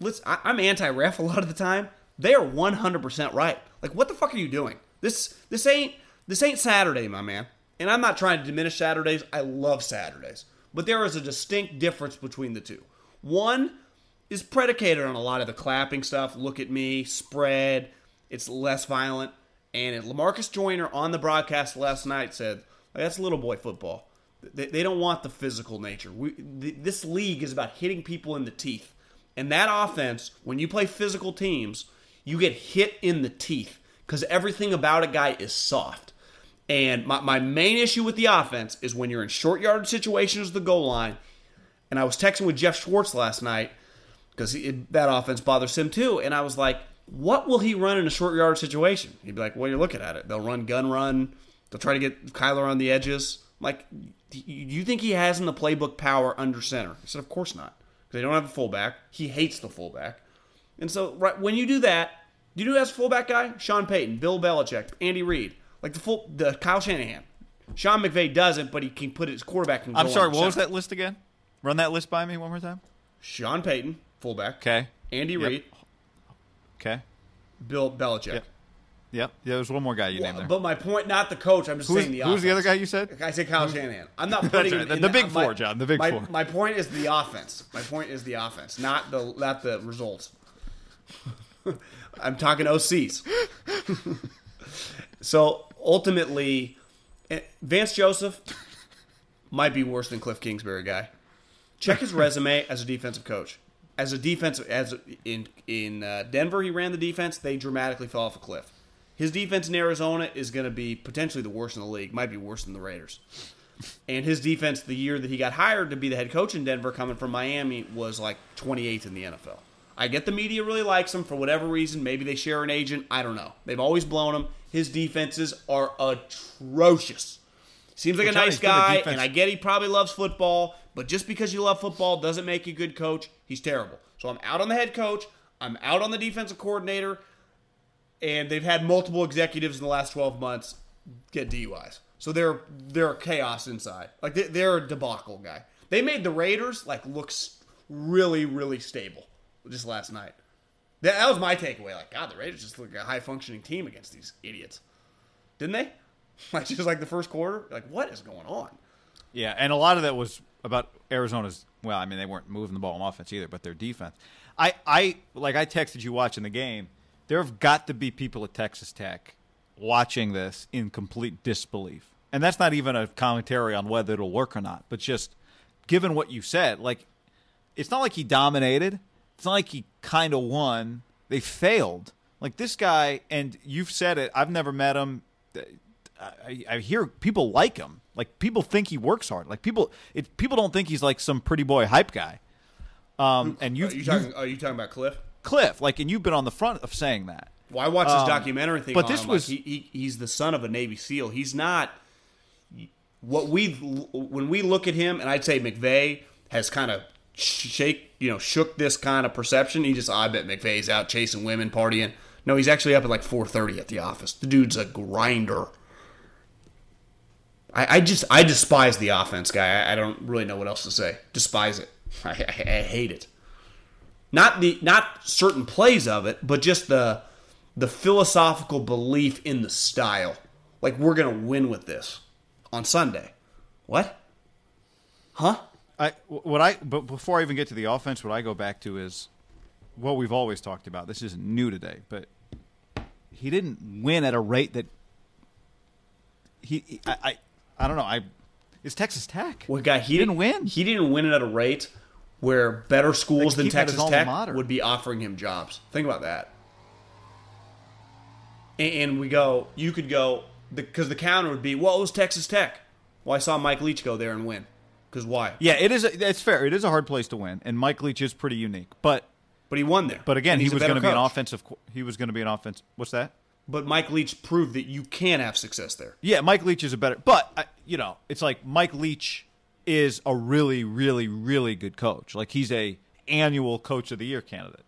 [SPEAKER 2] listen, I, I'm anti-ref a lot of the time. They are 100% right. Like, what the fuck are you doing? This this ain't this ain't Saturday, my man. And I'm not trying to diminish Saturdays. I love Saturdays, but there is a distinct difference between the two. One is predicated on a lot of the clapping stuff. Look at me, spread. It's less violent. And Lamarcus Joyner on the broadcast last night said, "That's little boy football. They, don't want the physical nature. We, th- this league is about hitting people in the teeth. And that offense, when you play physical teams, you get hit in the teeth because everything about a guy is soft. And my, my main issue with the offense is when you're in short yard situations, the goal line. And I was texting with Jeff Schwartz last night because that offense bothers him too. And I was like, what will he run in a short yard situation? He'd be like, well, you're looking at it. They'll run gun run. They'll try to get Kyler on the edges. Like, do you think he has in the playbook power under center? I said, of course not. Because they don't have a fullback. He hates the fullback. And so right when you do that, you know who has a fullback guy? Sean Payton, Bill Belichick, Andy Reid, like the full the Kyle Shanahan. Sean McVay doesn't, but he can put his quarterback. Can
[SPEAKER 1] I'm sorry. What was that list again? Run that list by me one more time.
[SPEAKER 2] Sean Payton, fullback.
[SPEAKER 1] Okay.
[SPEAKER 2] Andy
[SPEAKER 1] Yep.
[SPEAKER 2] Reid,
[SPEAKER 1] Okay.
[SPEAKER 2] Bill Belichick.
[SPEAKER 1] Yep. Yep. Yeah, there's one more guy you named there.
[SPEAKER 2] But my point, not the coach. I'm just
[SPEAKER 1] Who's,
[SPEAKER 2] saying the
[SPEAKER 1] who's the other guy you said?
[SPEAKER 2] I said Kyle Shanahan. I'm not putting
[SPEAKER 1] right. The- the big
[SPEAKER 2] my-
[SPEAKER 1] four, John, the big
[SPEAKER 2] my,
[SPEAKER 1] four.
[SPEAKER 2] My point is the offense. My point is the offense, not the not the results. I'm talking OCs. so ultimately, eh, Vance Joseph might be worse than Cliff Kingsbury guy. Check his resume as a defensive coach. As a defensive, as in in uh, Denver, he ran the defense. They dramatically fell off a cliff. His defense in Arizona is going to be potentially the worst in the league. Might be worse than the Raiders. And his defense, the year that he got hired to be the head coach in Denver, coming from Miami, was like 28th in the NFL. I get the media really likes him for whatever reason. Maybe they share an agent. I don't know. They've always blown him. His defenses are atrocious. Seems like a nice
[SPEAKER 1] Johnny's been the
[SPEAKER 2] guy, and I get he probably loves football, but just because you love football doesn't make you a good coach. He's terrible. So I'm out on the head coach. I'm out on the defensive coordinator, and they've had multiple executives in the last 12 months get DUIs. So they're they're chaos inside. Like they, they're a debacle guy. They made the Raiders like looks really really stable just last night. That, was my takeaway. Like God, the Raiders just look like a high functioning team against these idiots, didn't they? Like just like the first quarter. Like what is going on?
[SPEAKER 1] Yeah, and a lot of that was about Arizona's. Well, I mean, they weren't moving the ball on offense either, but their defense. I, I like I texted you watching the game. There have got to be people at Texas Tech watching this in complete disbelief, and that's not even a commentary on whether it'll work or not, but just given what you said, like it's not like he dominated. It's not like he kind of won. They failed. Like this guy, and you've said it. I've never met him. I, I hear people like him. Like people think he works hard. Like people, it, people don't think he's like some pretty boy hype guy. Um, and you,
[SPEAKER 2] Are you talking? Are you talking about Cliff?
[SPEAKER 1] Cliff, like, and you've been on the front of saying that.
[SPEAKER 2] Well, I watched his documentary thing.
[SPEAKER 1] but this
[SPEAKER 2] him,
[SPEAKER 1] was-
[SPEAKER 2] like, he, he he's the son of a Navy SEAL. He's not what we when we look at him, and I'd say McVay has kind of shake you know shook this kind of perception. He just "Oh, I bet McVay's out chasing women, partying. No, he's actually up at like four thirty at the office. The dude's a grinder. I, I just I despise the offense guy. I, I don't really know what else to say. Despise it. I, I, I hate it not the not certain plays of it, but just the the philosophical belief in the style. Like we're gonna win with this on Sunday. What? Huh?
[SPEAKER 1] I what I but before I even get to the offense, what I go back to is what we've always talked about. This isn't new today, but he didn't win at a rate that he. he- I, I I don't know. I it's Texas Tech.
[SPEAKER 2] Well, guy, he
[SPEAKER 1] didn't win.
[SPEAKER 2] He didn't win it at a rate where better schools than
[SPEAKER 1] keep him at his
[SPEAKER 2] Texas Tech would be offering him jobs. Think about that. And, and we go, you could go because the counter would be, well, it was Texas Tech. Well, I saw Mike Leach go there and win. Because why?
[SPEAKER 1] Yeah, it is. A, it's fair. It is a hard place to win, and Mike Leach is pretty unique. But
[SPEAKER 2] But he won there.
[SPEAKER 1] but again, he was going to be an offensive. He was going to be an offense. What's that?
[SPEAKER 2] But Mike Leach proved that you can have success there.
[SPEAKER 1] Yeah, Mike Leach is a better, but you know, it's like Mike Leach is a really, really, really good coach. Like he's a annual Coach of the Year candidate.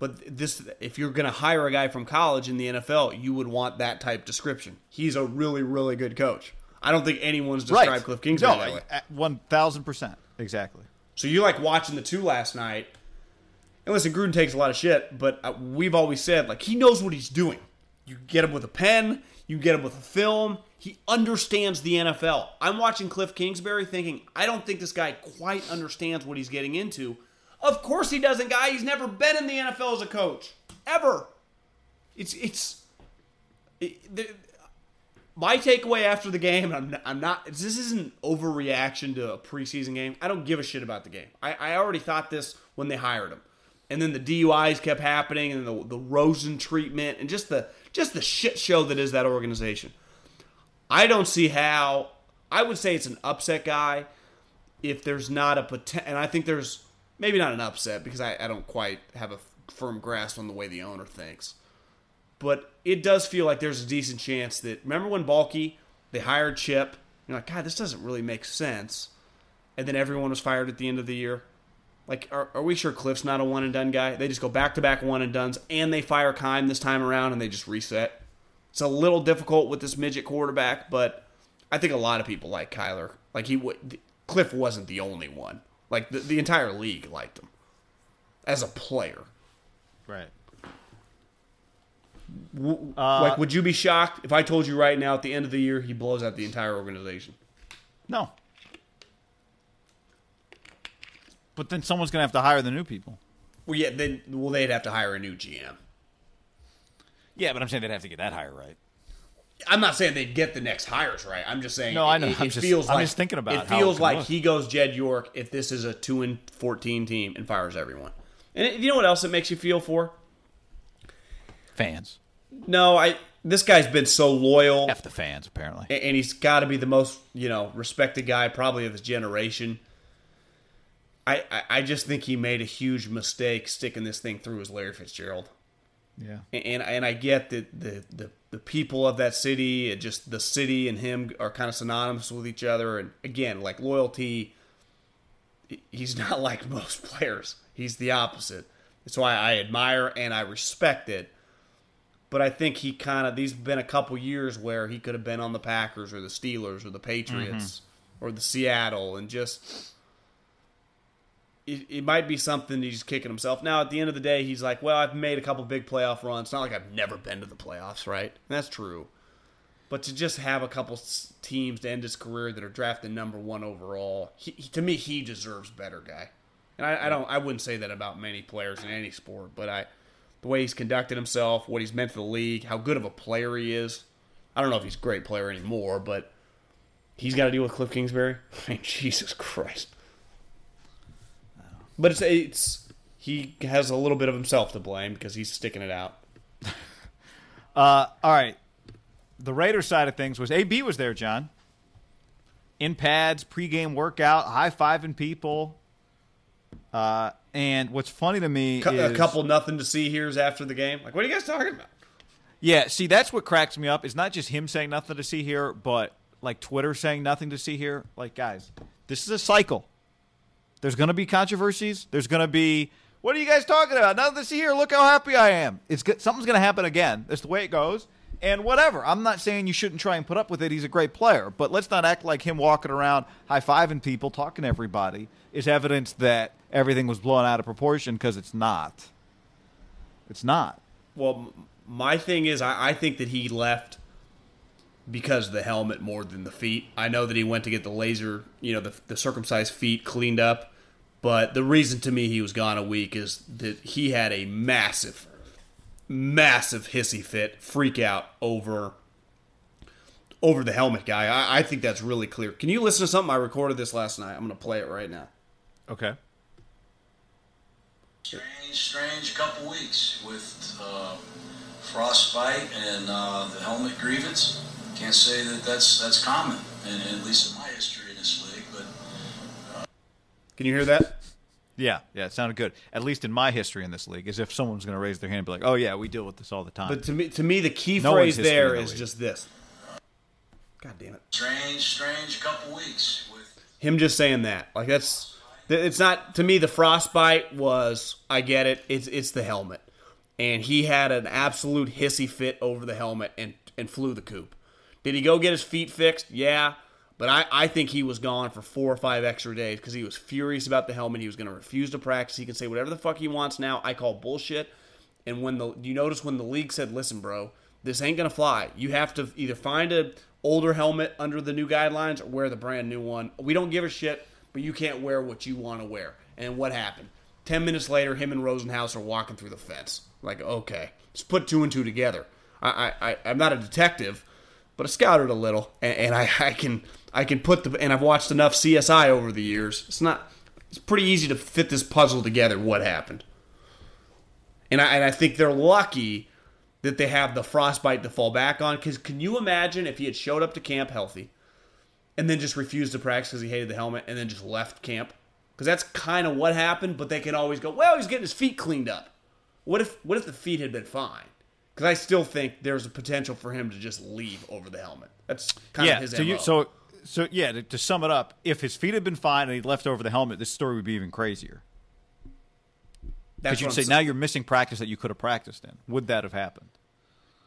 [SPEAKER 2] But this, if you're going to hire a guy from college in the NFL, you would want that type description. He's a really, really good coach. I don't think anyone's described Cliff Kingsbury
[SPEAKER 1] no,
[SPEAKER 2] that way.
[SPEAKER 1] one thousand percent, exactly.
[SPEAKER 2] So you like watching the two last night. And listen, Gruden takes a lot of shit, but uh, we've always said like he knows what he's doing. You get him with a pen, you get him with a film. He understands the NFL. I'm watching Cliff Kingsbury thinking, I don't think this guy quite understands what he's getting into. Of course he doesn't, guy. He's never been in the NFL as a coach ever. It's it's it, the, my takeaway after the game, I'm not, I'm not. This isn't overreaction to a preseason game. I don't give a shit about the game. I, I already thought this when they hired him, and then the DUIs kept happening, and the the Rosen treatment, and just the just the shit show that is that organization. I don't see how. I would say it's an upset guy if there's not a potential, and I think there's maybe not an upset because I, I don't quite have a firm grasp on the way the owner thinks but it does feel like there's a decent chance that remember when Baalke they hired Chip. You're like, God, this doesn't really make sense. And then everyone was fired at the end of the year. Like, are, are we sure Cliff's not a one and done guy? They just go back to back one and duns, and they fire Keim this time around, and they just reset. It's a little difficult with this midget quarterback, but I think a lot of people like Kyler. Like he, would, Cliff wasn't the only one. Like the, the entire league liked him as a player.
[SPEAKER 1] Right.
[SPEAKER 2] Uh, like, would you be shocked if I told you right now at the end of the year he blows out the entire organization?
[SPEAKER 1] No. But then someone's going to have to hire the new people.
[SPEAKER 2] Well, yeah, then well they'd have to hire a new GM.
[SPEAKER 1] Yeah, but I'm saying they'd have to get that hire right.
[SPEAKER 2] I'm not saying they'd get the next hires right. I'm just saying.
[SPEAKER 1] No, I know.
[SPEAKER 2] It,
[SPEAKER 1] I'm
[SPEAKER 2] it
[SPEAKER 1] just-
[SPEAKER 2] feels
[SPEAKER 1] I'm
[SPEAKER 2] like
[SPEAKER 1] just thinking about
[SPEAKER 2] It feels like
[SPEAKER 1] look.
[SPEAKER 2] he goes Jed York if this is a two and fourteen team and fires everyone. And it- you know what else it makes you feel for?
[SPEAKER 1] Fans.
[SPEAKER 2] No, I. This guy's been so loyal,
[SPEAKER 1] F the fans, apparently.
[SPEAKER 2] a- and he's got to be the most you know respected guy probably of his generation. I, I I just think he made a huge mistake sticking this thing through as Larry Fitzgerald.
[SPEAKER 1] Yeah.
[SPEAKER 2] and and I get that the, the the people of that city and just the city and him are kind of synonymous with each other. And again, like loyalty, he's not like most players. He's the opposite. That's why I admire and I respect it. But I think he kind of these have been a couple years where he could have been on the Packers or the Steelers or the Patriots mm-hmm. or the Seattle and just it, it might be something he's kicking himself. Now, at the end of the day, he's like, well, I've made a couple big playoff runs. It's not like I've never been to the playoffs, right? And that's true. But to just have a couple teams to end his career that are drafted number one overall, he, he- to me, he deserves better, guy. And I, I don't, I wouldn't say that about many players in any sport, but I, the way he's conducted himself, what he's meant to the league, how good of a player he is. I don't know if he's a great player anymore, but he's got to deal with Cliff Kingsbury. I mean, Jesus Christ. But it's it's he has a little bit of himself to blame because he's sticking it out.
[SPEAKER 1] Uh, all right. the Raiders side of things was AB was there, John. In pads, pregame workout, high fiving people. Uh, and what's funny to me is
[SPEAKER 2] a couple nothing to see here's after the game. Like, what are you guys talking about?
[SPEAKER 1] Yeah, see, that's what cracks me up. It's not just him saying nothing to see here, but like Twitter saying nothing to see here. Like, guys, this is a cycle. There's going to be controversies. There's going to be, what are you guys talking about? Nothing to see here. Look how happy I am. It's good. Something's going to happen again. That's the way it goes. And whatever. I'm not saying you shouldn't try and put up with it. He's a great player, but let's not act like him walking around high fiving people, talking to everybody is evidence that everything was blown out of proportion because it's not. It's not.
[SPEAKER 2] Well, my thing is, I, I think that he left because of the helmet more than the feet. I know that he went to get the laser, you know, the, the circumcised feet cleaned up, but the reason to me he was gone a week is that he had a massive, massive hissy fit, freak out over over the helmet guy. I, I think that's really clear. Can you listen to something I recorded this last night? I'm going to play it right now.
[SPEAKER 1] Okay.
[SPEAKER 3] Strange, strange couple weeks with uh, frostbite and uh, the helmet grievance. Can't say that that's that's common, and at least in my history in this league. But
[SPEAKER 2] Can you hear that?
[SPEAKER 1] Yeah, yeah, it sounded good. At least in my history in this league, as if someone's going to raise their hand and be like, "Oh yeah, we deal with this all the time."
[SPEAKER 2] But to me, to me, the key
[SPEAKER 1] No
[SPEAKER 2] phrase
[SPEAKER 1] one's history
[SPEAKER 2] there
[SPEAKER 1] the
[SPEAKER 2] is
[SPEAKER 1] league.
[SPEAKER 2] just this. God damn it.
[SPEAKER 3] strange, strange couple weeks with
[SPEAKER 2] him just saying that like that's it's not to me the frostbite was i get it it's it's the helmet and he had an absolute hissy fit over the helmet and and flew the coop did he go get his feet fixed yeah but I, I think he was gone for four or five extra days because he was furious about the helmet. He was going to refuse to practice. He can say whatever the fuck he wants now. I call bullshit. And when the you notice when the league said, "Listen, bro, this ain't gonna fly. You have to either find a older helmet under the new guidelines or wear the brand new one. We don't give a shit, but you can't wear what you want to wear." And what happened? Ten minutes later, him and Rosenhaus are walking through the fence. Like, okay, let's put two and two together. I, I, I I'm not a detective, but I scouted a little, and, and I, I can I can put the and I've watched enough CSI over the years. It's not. It's pretty easy to fit this puzzle together. What happened? And I, and I think they're lucky that they have the frostbite to fall back on. Because can you imagine if he had showed up to camp healthy and then just refused to practice because he hated the helmet and then just left camp? Because that's kind of what happened. But they can always go, well, he's getting his feet cleaned up. What if what if the feet had been fine? Because I still think there's a potential for him to just leave over the helmet. That's kind
[SPEAKER 1] yeah,
[SPEAKER 2] of his
[SPEAKER 1] so
[SPEAKER 2] MO.
[SPEAKER 1] you so so yeah. To, to sum it up, if his feet had been fine and he'd left over the helmet, this story would be even crazier. Because you'd say now you're missing practice that you could have practiced in. Would that have happened?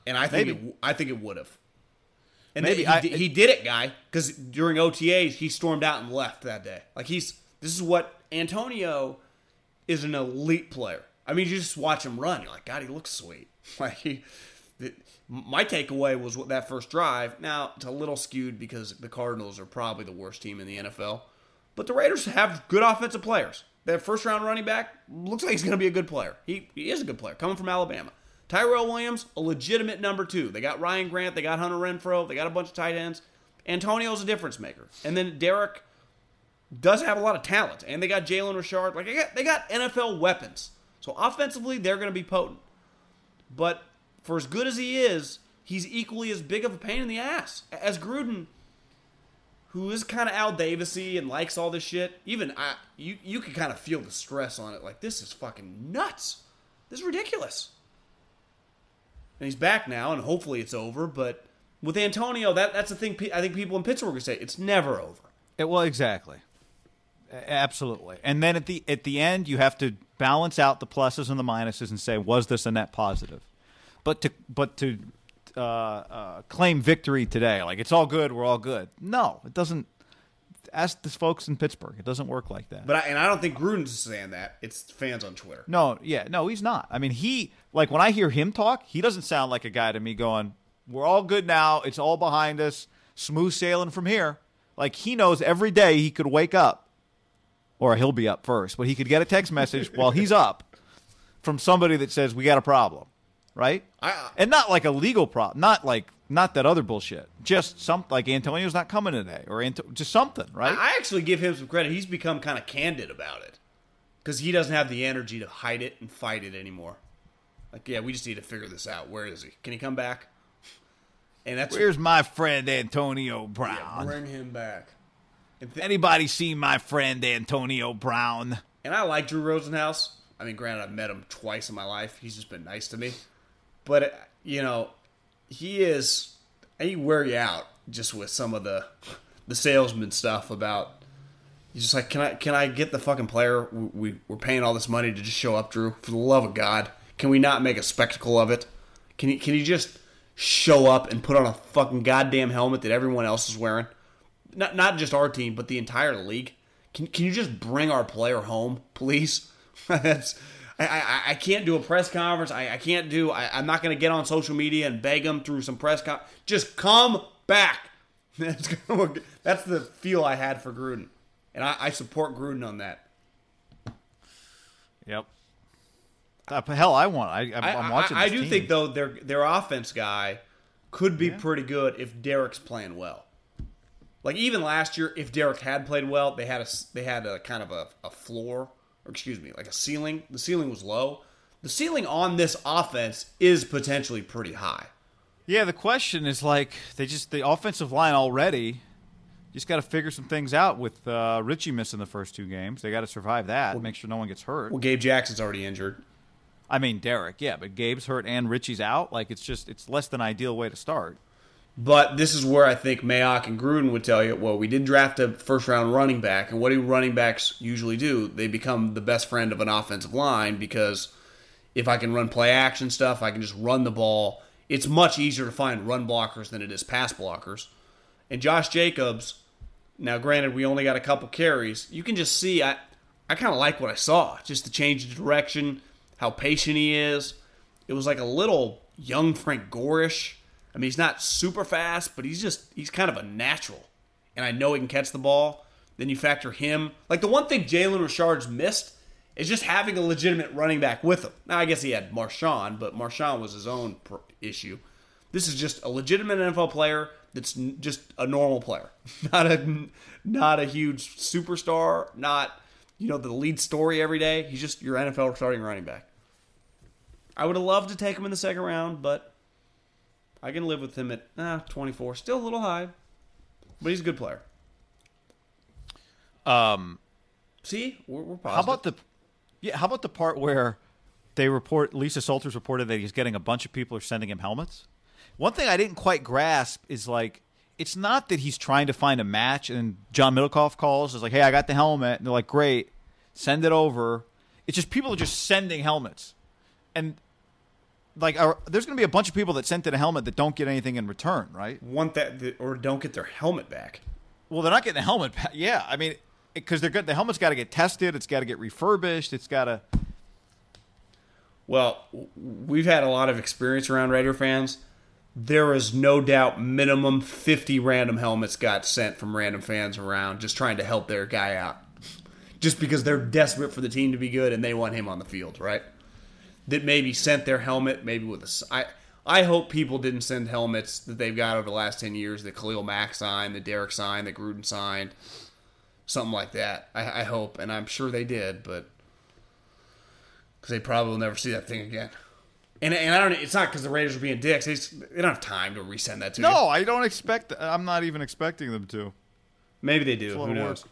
[SPEAKER 2] and I think
[SPEAKER 1] Maybe.
[SPEAKER 2] it, I think it would have. And
[SPEAKER 1] Maybe.
[SPEAKER 2] he,
[SPEAKER 1] I-
[SPEAKER 2] he did it, guy, because during OTAs he stormed out and left that day. Like he's this is what Antonio is an elite player. I mean, you just watch him run. You're like, God, he looks sweet. Like he. My takeaway was what that first drive. Now it's a little skewed because the Cardinals are probably the worst team in the NFL, but the Raiders have good offensive players. Their first round running back looks like he's going to be a good player. He, he is a good player coming from Alabama. Tyrell Williams, a legitimate number two. They got Ryan Grant, they got Hunter Renfrow, they got a bunch of tight ends. Antonio's a difference maker, and then Derek does have a lot of talent, and they got Jalen Richard. Like they got, they got NFL weapons. So offensively, they're going to be potent. But for as good as he is, he's equally as big of a pain in the ass as Gruden, who is kind of Al Davisy and likes all this shit. Even I, you, you can kind of feel the stress on it. Like this is fucking nuts. This is ridiculous. And he's back now, and hopefully it's over. But with Antonio, that that's the thing. I think people in Pittsburgh would say it's never over.
[SPEAKER 1] It, well, exactly. Absolutely. And then at the at the end, you have to balance out the pluses and the minuses and say, was this a net positive? But to but to uh, uh, claim victory today, like it's all good, we're all good. No, it doesn't. Ask the folks in Pittsburgh. It doesn't work like that.
[SPEAKER 2] But I, and I don't think Gruden's saying that. It's fans on Twitter.
[SPEAKER 1] No, yeah, no, he's not. I mean, he like when I hear him talk, he doesn't sound like a guy to me going, "We're all good now. It's all behind us. Smooth sailing from here." Like he knows every day he could wake up, or he'll be up first, but he could get a text message while he's up from somebody that says, "We got a problem," right?
[SPEAKER 2] I- uh,
[SPEAKER 1] and not like a legal problem, not like not that other bullshit. Just some like Antonio's not coming today, or Anto- just something, right?
[SPEAKER 2] I actually give him some credit. He's become kind of candid about it because he doesn't have the energy to hide it and fight it anymore. Like, yeah, we just need to figure this out. Where is he? Can he come back? and that's
[SPEAKER 1] Where's my friend Antonio Brown?
[SPEAKER 2] bring him back. Th-
[SPEAKER 1] Anybody see my friend Antonio Brown?
[SPEAKER 2] and I like Drew Rosenhaus. I mean, granted, I've met him twice in my life. He's just been nice to me, but uh, you know, he is he wear you out just with some of the the salesman stuff about. He's just like, can I can I get the fucking player? We, we we're paying all this money to just show up, Drew. For the love of God, can we not make a spectacle of it? Can he can he just show up and put on a fucking goddamn helmet that everyone else is wearing? Not not just our team, but the entire league. Can can you just bring our player home, please? That's I, I, I can't do a press conference. I, I can't do. I, I'm not going to get on social media and beg them through some press con. Just come back. That's gonna- that's the feel I had for Gruden, and I, I support Gruden on that.
[SPEAKER 1] Yep. Uh, hell, I want. I, I'm,
[SPEAKER 2] I,
[SPEAKER 1] I'm watching.
[SPEAKER 2] I,
[SPEAKER 1] this
[SPEAKER 2] do
[SPEAKER 1] team.
[SPEAKER 2] think though their their offense guy could be pretty good if Derek's playing well. Like even last year, if Derek had played well, they had a they had a kind of a, a floor, or excuse me, like a ceiling. The ceiling was low. The ceiling on this offense is potentially pretty high.
[SPEAKER 1] Yeah, the question is like they just the offensive line already. Just got to figure some things out with uh, Richie missing the first two games. They got to survive that. make sure no one gets hurt.
[SPEAKER 2] Well, Gabe Jackson's already injured.
[SPEAKER 1] I mean, Derek, yeah, but Gabe's hurt and Richie's out. Like it's just it's less than ideal way to start.
[SPEAKER 2] But this is where I think Mayock and Gruden would tell you, well, we did draft a first round running back, and what do running backs usually do? They become the best friend of an offensive line because if I can run play action stuff, I can just run the ball. It's much easier to find run blockers than it is pass blockers. And Josh Jacobs, now granted we only got a couple carries, you can just see I I kind of like what I saw. Just the change of direction, how patient he is. It was like a little young Frank Gore-ish. I mean, he's not super fast, but he's just he's kind of a natural. And I know he can catch the ball. Then you factor him. Like the one thing Jalen Richard's missed is just having a legitimate running back with him. Now I guess he had Marshawn, but Marshawn was his own issue. This is just a legitimate NFL player that's just a normal player, not a not a huge superstar, not you know the lead story every day. He's just your NFL starting running back. I would have loved to take him in the second round, but I can live with him at ah, 24. Still a little high, but he's a good player.
[SPEAKER 1] Um,
[SPEAKER 2] See, we're, we're positive.
[SPEAKER 1] how about the yeah? How about the part where they report Lisa Salters reported that he's getting a bunch of people are sending him helmets. One thing I didn't quite grasp is like it's not that he's trying to find a match and John Middlekauff calls is like, hey, I got the helmet, and they're like, great, send it over. It's just people are just sending helmets, and like are, there's going to be a bunch of people that sent in a helmet that don't get anything in return, right?
[SPEAKER 2] want that or don't get their helmet back?
[SPEAKER 1] Well, they're not getting a helmet. back. Yeah, I mean, because they're good. The helmet's got to get tested. It's got to get refurbished. It's got to.
[SPEAKER 2] Well, we've had a lot of experience around Raider fans. There is no doubt minimum 50 random helmets got sent from random fans around just trying to help their guy out. Just because they're desperate for the team to be good and they want him on the field, right? That maybe sent their helmet, maybe with a. I, I hope people didn't send helmets that they've got over the last 10 years that Khalil Mack signed, that Derek signed, that Gruden signed, something like that. I, I hope, and I'm sure they did, but because they probably will never see that thing again. And, and I don't. It's not because the Raiders are being dicks. They, just, they don't have time to resend that to you.
[SPEAKER 1] No, I don't expect. I'm not even expecting them to.
[SPEAKER 2] maybe they do. Who knows?
[SPEAKER 1] work.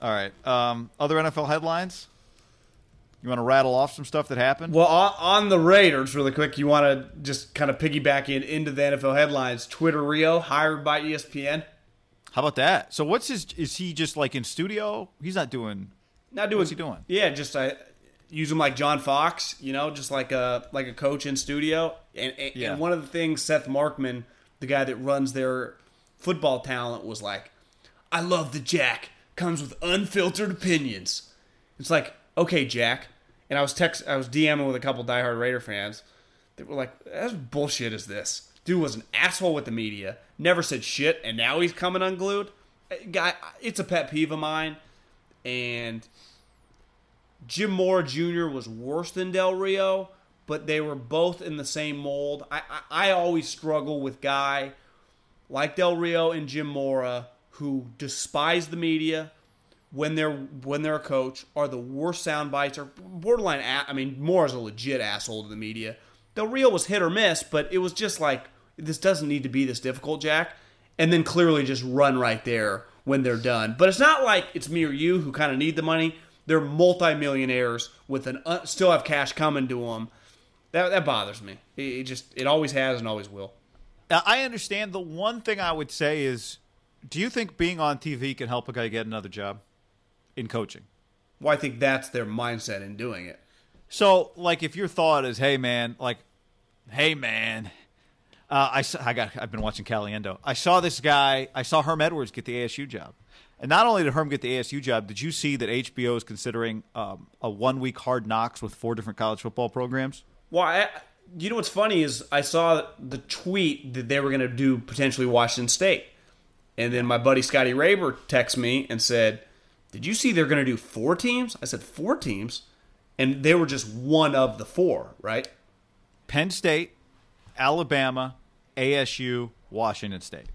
[SPEAKER 1] All right. Um, other NFL headlines. You want to rattle off some stuff that happened?
[SPEAKER 2] Well, on, the Raiders, really quick, you want to just kind of piggyback in into the NFL headlines. Twitter Rio hired by ESPN.
[SPEAKER 1] How about that? So what's his? Is he just like in studio? He's not doing.
[SPEAKER 2] Not doing.
[SPEAKER 1] What's he doing?
[SPEAKER 2] Yeah, just I use him like John Fox. You know, just like a like a coach in studio. And and,
[SPEAKER 1] Yeah.
[SPEAKER 2] and one of the things Seth Markman, the guy that runs their football talent, was like, "I love the Jack comes with unfiltered opinions." It's like, okay, Jack. And I was text, I was DMing with a couple diehard Raider fans. They were like, "As bullshit. as this dude was an asshole with the media? Never said shit, and now he's coming unglued." Uh, Guy, it's a pet peeve of mine, and Jim Mora Jr. was worse than Del Rio, but they were both in the same mold. I, I, I always struggle with guy like Del Rio and Jim Mora who despise the media when they're when they're a coach are the worst sound bites or borderline. I mean, Mora's a legit asshole to the media. Del Rio was hit or miss, but it was just like this doesn't need to be this difficult, Jack. And then clearly just run right there when they're done. But it's not like it's me or you who kind of need the money. They're multimillionaires with an uh, still have cash coming to them. That that bothers me. It, it just it always has and always will.
[SPEAKER 1] I understand. The one thing I would say is, do you think being on TV can help a guy get another job in coaching?
[SPEAKER 2] Well, I think that's their mindset in doing it.
[SPEAKER 1] So, like, if your thought is, "Hey, man," like, "Hey, man," uh, I I got I've been watching Caliendo. I saw this guy. I saw Herm Edwards get the ASU job, and not only did Herm get the ASU job, did you see that HBO is considering um, a one week Hard Knocks with four different college football programs?
[SPEAKER 2] Well, I, you know what's funny is I saw the tweet that they were going to do potentially Washington State, and then my buddy Scotty Raber texted me and said, "Did you see they're going to do four teams?" I said, four teams," and they were just one of the four, right?
[SPEAKER 1] Penn State, Alabama, ASU, Washington State.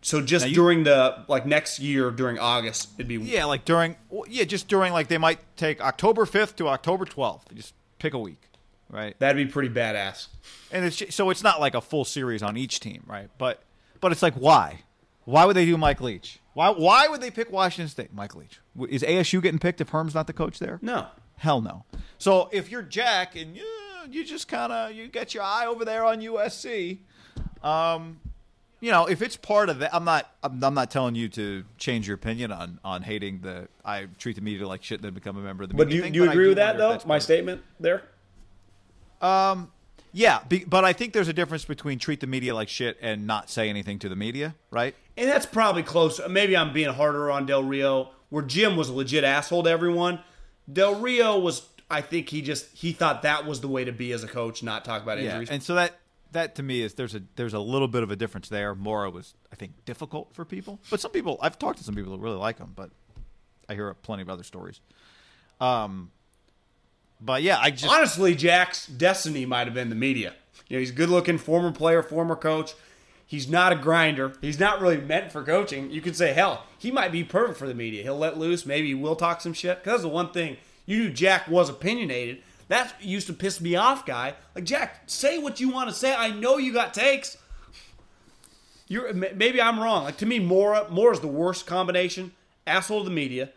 [SPEAKER 2] So just
[SPEAKER 1] you-
[SPEAKER 2] during the like next year during August, it'd be
[SPEAKER 1] Yeah, like during yeah, just during like they might take October fifth to October twelfth. Just pick a week, right?
[SPEAKER 2] that'd be pretty badass.
[SPEAKER 1] And it's ju- so it's not like a full series on each team, right? But but it's like why? Why would they do Mike Leach? Why why would they pick Washington State? Mike Leach is ASU getting picked if Herm's not the coach there?
[SPEAKER 2] No,
[SPEAKER 1] Hell no. So if you're Jack and you you just kind of you get your eye over there on USC, um, you know if it's part of that, I'm not I'm, I'm not telling you to change your opinion on on hating the I treat the media like shit and then become a member of the
[SPEAKER 2] but do you,
[SPEAKER 1] thing,
[SPEAKER 2] do you agree with that though? My
[SPEAKER 1] part of it.
[SPEAKER 2] statement there.
[SPEAKER 1] Um, Yeah, be, but I think there's a difference between treat the media like shit and not say anything to the media, right?
[SPEAKER 2] And that's probably close. Maybe I'm being harder on Del Rio, where Jim was a legit asshole to everyone. Del Rio was, I think he just he thought that was the way to be as a coach, not talk about injuries.
[SPEAKER 1] Yeah, and so that that to me is there's a there's a little bit of a difference there. Mora was I think difficult for people, but some people I've talked to some people that really like him, but I hear plenty of other stories. Um, but yeah, I just
[SPEAKER 2] Honestly, Jack's destiny might have been the media. You know, he's a good-looking former player, former coach. He's not a grinder. He's not really meant for coaching. You could say, hell, he might be perfect for the media. He'll let loose. Maybe he will talk some shit. Because that's the one thing you knew Jack was opinionated. That used to piss me off, guy. Like Jack, say what you want to say. I know you got takes. You're maybe I'm wrong. Like to me, Mora Mora's the worst combination. Asshole to the media,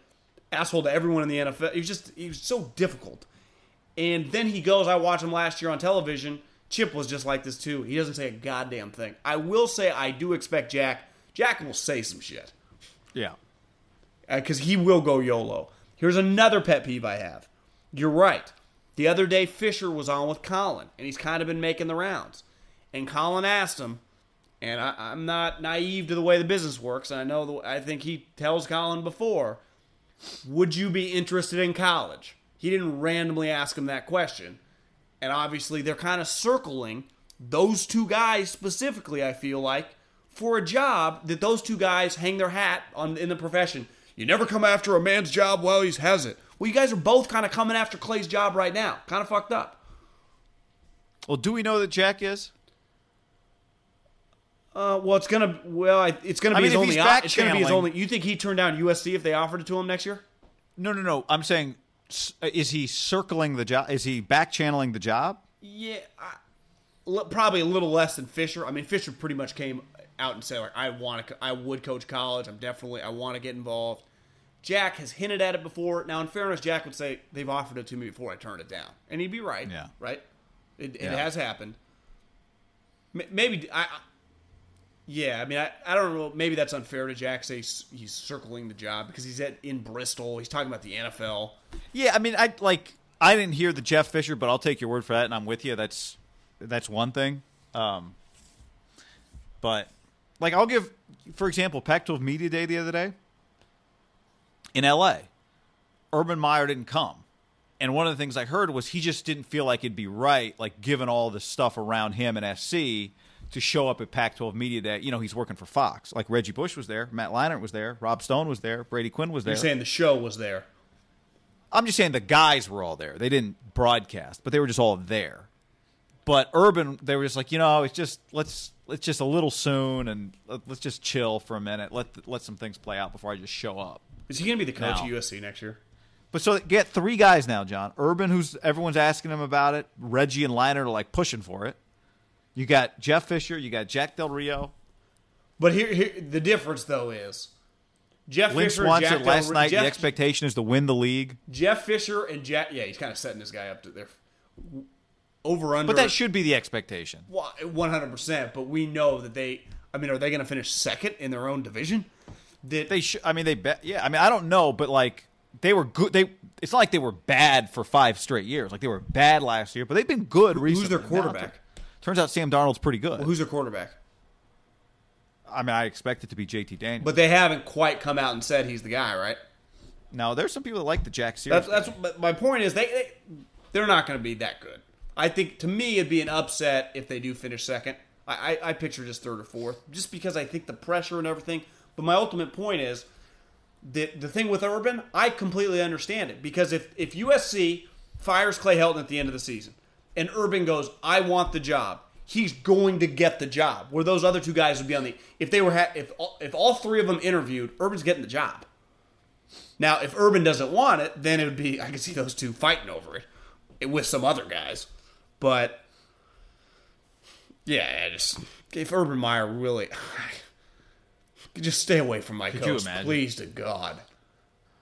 [SPEAKER 2] asshole to everyone in the NFL. He was just he was so difficult. And then he goes. I watched him last year on television. Chip was just like this too. He doesn't say a goddamn thing. I will say I do expect Jack. Jack will say some shit
[SPEAKER 1] yeah.
[SPEAKER 2] Uh, because he will go YOLO. Here's another pet peeve I have. You're right. The other day, Fisher was on with Colin, and he's kind of been making the rounds. And Colin asked him, and I, I'm not naive to the way the business works. And I know, the, I think he tells Colin before, would you be interested in college? He didn't randomly ask him that question. And obviously, they're kind of circling those two guys specifically, I feel like, for a job that those two guys hang their hat on in the profession. You never come after a man's job while he has it. Well, you guys are both kind of coming after Clay's job right now. Kind of fucked up.
[SPEAKER 1] Well, do we know that Jack is?
[SPEAKER 2] Uh, well, it's gonna well, I- it's gonna
[SPEAKER 1] I
[SPEAKER 2] be
[SPEAKER 1] mean,
[SPEAKER 2] his only. op- It's gonna be his only. You think he turned down USC if they offered it to him next year?
[SPEAKER 1] No, no, no. I'm saying, is he circling the job? Is he back channeling the job?
[SPEAKER 2] Yeah, I, l- probably a little less than Fisher. I mean, Fisher pretty much came out and said like, "I want to, I would coach college. I'm definitely, I want to get involved." Jack has hinted at it before. Now, in fairness, Jack would say they've offered it to me before I turned it down, and he'd be right.
[SPEAKER 1] Yeah.
[SPEAKER 2] right. It, it has happened. M- Maybe I. I yeah, I mean, I, I don't know. Maybe that's unfair to Jack. Say he's, he's circling the job because he's at in Bristol. He's talking about the NFL.
[SPEAKER 1] Yeah, I mean, I like I didn't hear the Jeff Fisher, but I'll take your word for that, and I'm with you. That's that's one thing. Um, but like, I'll give, for example, Pac-12 Media Day the other day in L.A. Urban Meyer didn't come, and one of the things I heard was he just didn't feel like it'd be right, like given all the stuff around him and SC. To show up at Pac-12 Media Day, you know he's working for Fox. Like Reggie Bush was there, Matt Leinart was there, Rob Stone was there, Brady Quinn was there.
[SPEAKER 2] You're saying the show was there.
[SPEAKER 1] I'm just saying the guys were all there. They didn't broadcast, but they were just all there. But Urban, they were just like, you know, it's just let's let's just a little soon, and let- let's just chill for a minute. Let let some things play out before I just show up.
[SPEAKER 2] Is he going to be the coach
[SPEAKER 1] No.
[SPEAKER 2] at USC next year?
[SPEAKER 1] But so get three guys now, John. Urban, who's everyone's asking him about it. Reggie and Leinart are like pushing for it. You got Jeff Fisher. You got Jack Del Rio.
[SPEAKER 2] But here, here the difference though is Jeff
[SPEAKER 1] Lynch
[SPEAKER 2] Fisher,
[SPEAKER 1] wants
[SPEAKER 2] Jack
[SPEAKER 1] it last
[SPEAKER 2] Del-
[SPEAKER 1] night.
[SPEAKER 2] Jeff,
[SPEAKER 1] the expectation is to win the league.
[SPEAKER 2] Jeff Fisher and Jack. Yeah, he's kind of setting this guy up to there. Over under,
[SPEAKER 1] But that should be the expectation.
[SPEAKER 2] one hundred percent. But we know that they. I mean, are they going to finish second in their own division? That
[SPEAKER 1] They should. I mean, they bet. Yeah. I mean, I don't know, but like they were good. They. It's not like they were bad for five straight years. Like they were bad last year, but they've been good recently.
[SPEAKER 2] who's their
[SPEAKER 1] Now,
[SPEAKER 2] quarterback?
[SPEAKER 1] Turns out Sam Darnold's pretty good.
[SPEAKER 2] Well, who's their quarterback?
[SPEAKER 1] I mean, I expect it to be JT Daniels.
[SPEAKER 2] But they haven't quite come out and said he's the guy, right?
[SPEAKER 1] no, there's some people that like the Jack Sears.
[SPEAKER 2] That's that's. But my point is they, they they're not going to be that good. I think to me it'd be an upset if they do finish second. I, I I picture just third or fourth, just because I think the pressure and everything. But my ultimate point is that the thing with Urban, I completely understand it because if if USC fires Clay Helton at the end of the season and Urban goes, I want the job. He's going to get the job. Where those other two guys would be on the if they were ha- if all, if all three of them interviewed, Urban's getting the job. Now, if Urban doesn't want it, then it would be I could see those two fighting over it eh, with some other guys. But yeah, I just if Urban Meyer really could just stay away from my coach, please to God.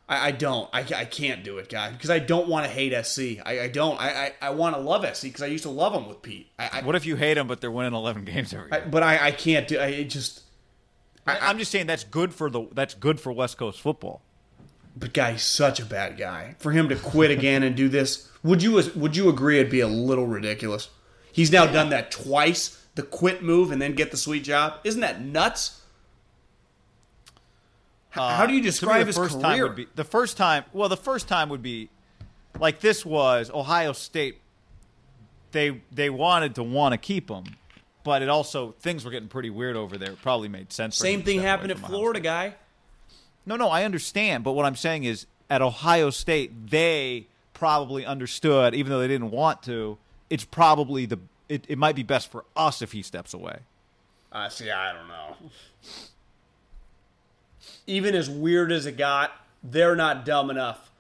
[SPEAKER 2] I, I don't. I, I can't do it, guy, because I don't want to hate SC. I, I don't. I, I, I want to love SC because I used to love them with Pete. I, I,
[SPEAKER 1] what if you hate them, but they're winning 11 games every year?
[SPEAKER 2] But I, I can't do. I it just.
[SPEAKER 1] I, am just saying that's good for the that's good for West Coast football.
[SPEAKER 2] But guy, he's such a bad guy. For him to quit again and do this, would you would you agree it'd be a little ridiculous? He's now done that twice, the quit move and then get the sweet job. Isn't that nuts? H- How do you
[SPEAKER 1] Uh, To me,
[SPEAKER 2] describe
[SPEAKER 1] the
[SPEAKER 2] his
[SPEAKER 1] first
[SPEAKER 2] career?
[SPEAKER 1] time would be the first time. Well, the first time would be like this was Ohio State. They they wanted to want to keep him, but it also things were getting pretty weird over there. It probably made sense. For
[SPEAKER 2] Same thing happened at Florida, guy.
[SPEAKER 1] No, no, I understand, but what I'm saying is at Ohio State they probably understood, even though they didn't want to. It's probably the it, it might be best for us if he steps away.
[SPEAKER 2] Uh, see, I don't know. Even as weird as it got, they're not dumb enough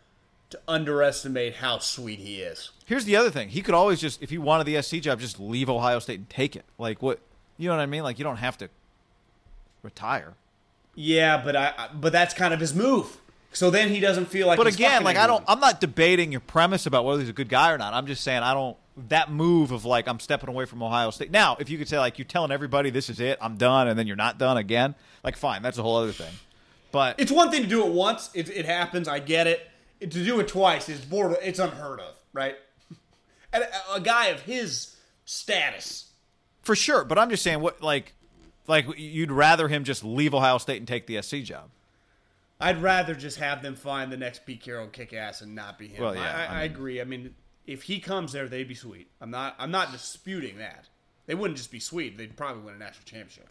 [SPEAKER 2] to underestimate how sweet he is.
[SPEAKER 1] Here's the other thing: he could always just, if he wanted the SC job, just leave Ohio State and take it. Like what? You know what I mean? Like you don't have to retire.
[SPEAKER 2] Yeah, but I, but that's kind of his move. So then he doesn't feel like.
[SPEAKER 1] But
[SPEAKER 2] he's
[SPEAKER 1] again, like I don't. I'm not debating your premise about whether he's a good guy or not. I'm just saying I don't. That move of like I'm stepping away from Ohio State. Now, if you could say like you're telling everybody this is it, I'm done, and then you're not done again, like fine, that's a whole other thing. But
[SPEAKER 2] It's one thing to do it once. It, it happens. I get it. To do it twice is border. It's unheard of, right? And a, a guy of his status.
[SPEAKER 1] for sure. But I'm just saying what like like you'd rather him just leave Ohio State and take the SC job.
[SPEAKER 2] I'd rather just have them find the next Pete Carroll kick ass and not be him.
[SPEAKER 1] Well, yeah,
[SPEAKER 2] I, I,
[SPEAKER 1] I
[SPEAKER 2] I agree. I mean, if he comes there, they'd be sweet. I'm not. I'm not disputing that. They wouldn't just be sweet. They'd probably win a national championship.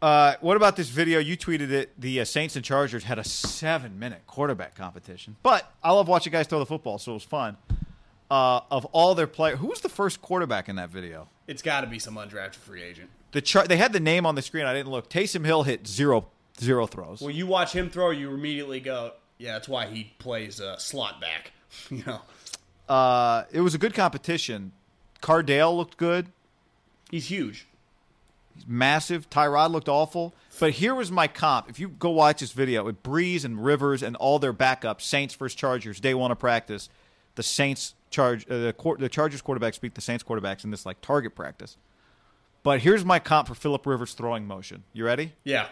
[SPEAKER 1] Uh, what about this video? You tweeted it. The uh, Saints and Chargers had a seven-minute quarterback competition. But I love watching guys throw the football, so it was fun. Uh, of all their players, who was the first quarterback in that video?
[SPEAKER 2] It's got to be some undrafted free agent.
[SPEAKER 1] The char- they had the name on the screen. I didn't look. Taysom Hill hit zero zero throws.
[SPEAKER 2] Well, you watch him throw, you immediately go, "Yeah, that's why he plays uh, slot back." you know,
[SPEAKER 1] Uh, it was a good competition. Cardale looked good.
[SPEAKER 2] he's huge.
[SPEAKER 1] Massive. Tyrod looked awful. But here was my comp. If you go watch this video with Brees and Rivers and all their backups, Saints versus Chargers, day one of practice, the Saints charge uh, the, quar- the Chargers quarterbacks beat the Saints quarterbacks in this like target practice. But here's my comp for Philip Rivers throwing motion. You ready?
[SPEAKER 2] Yeah,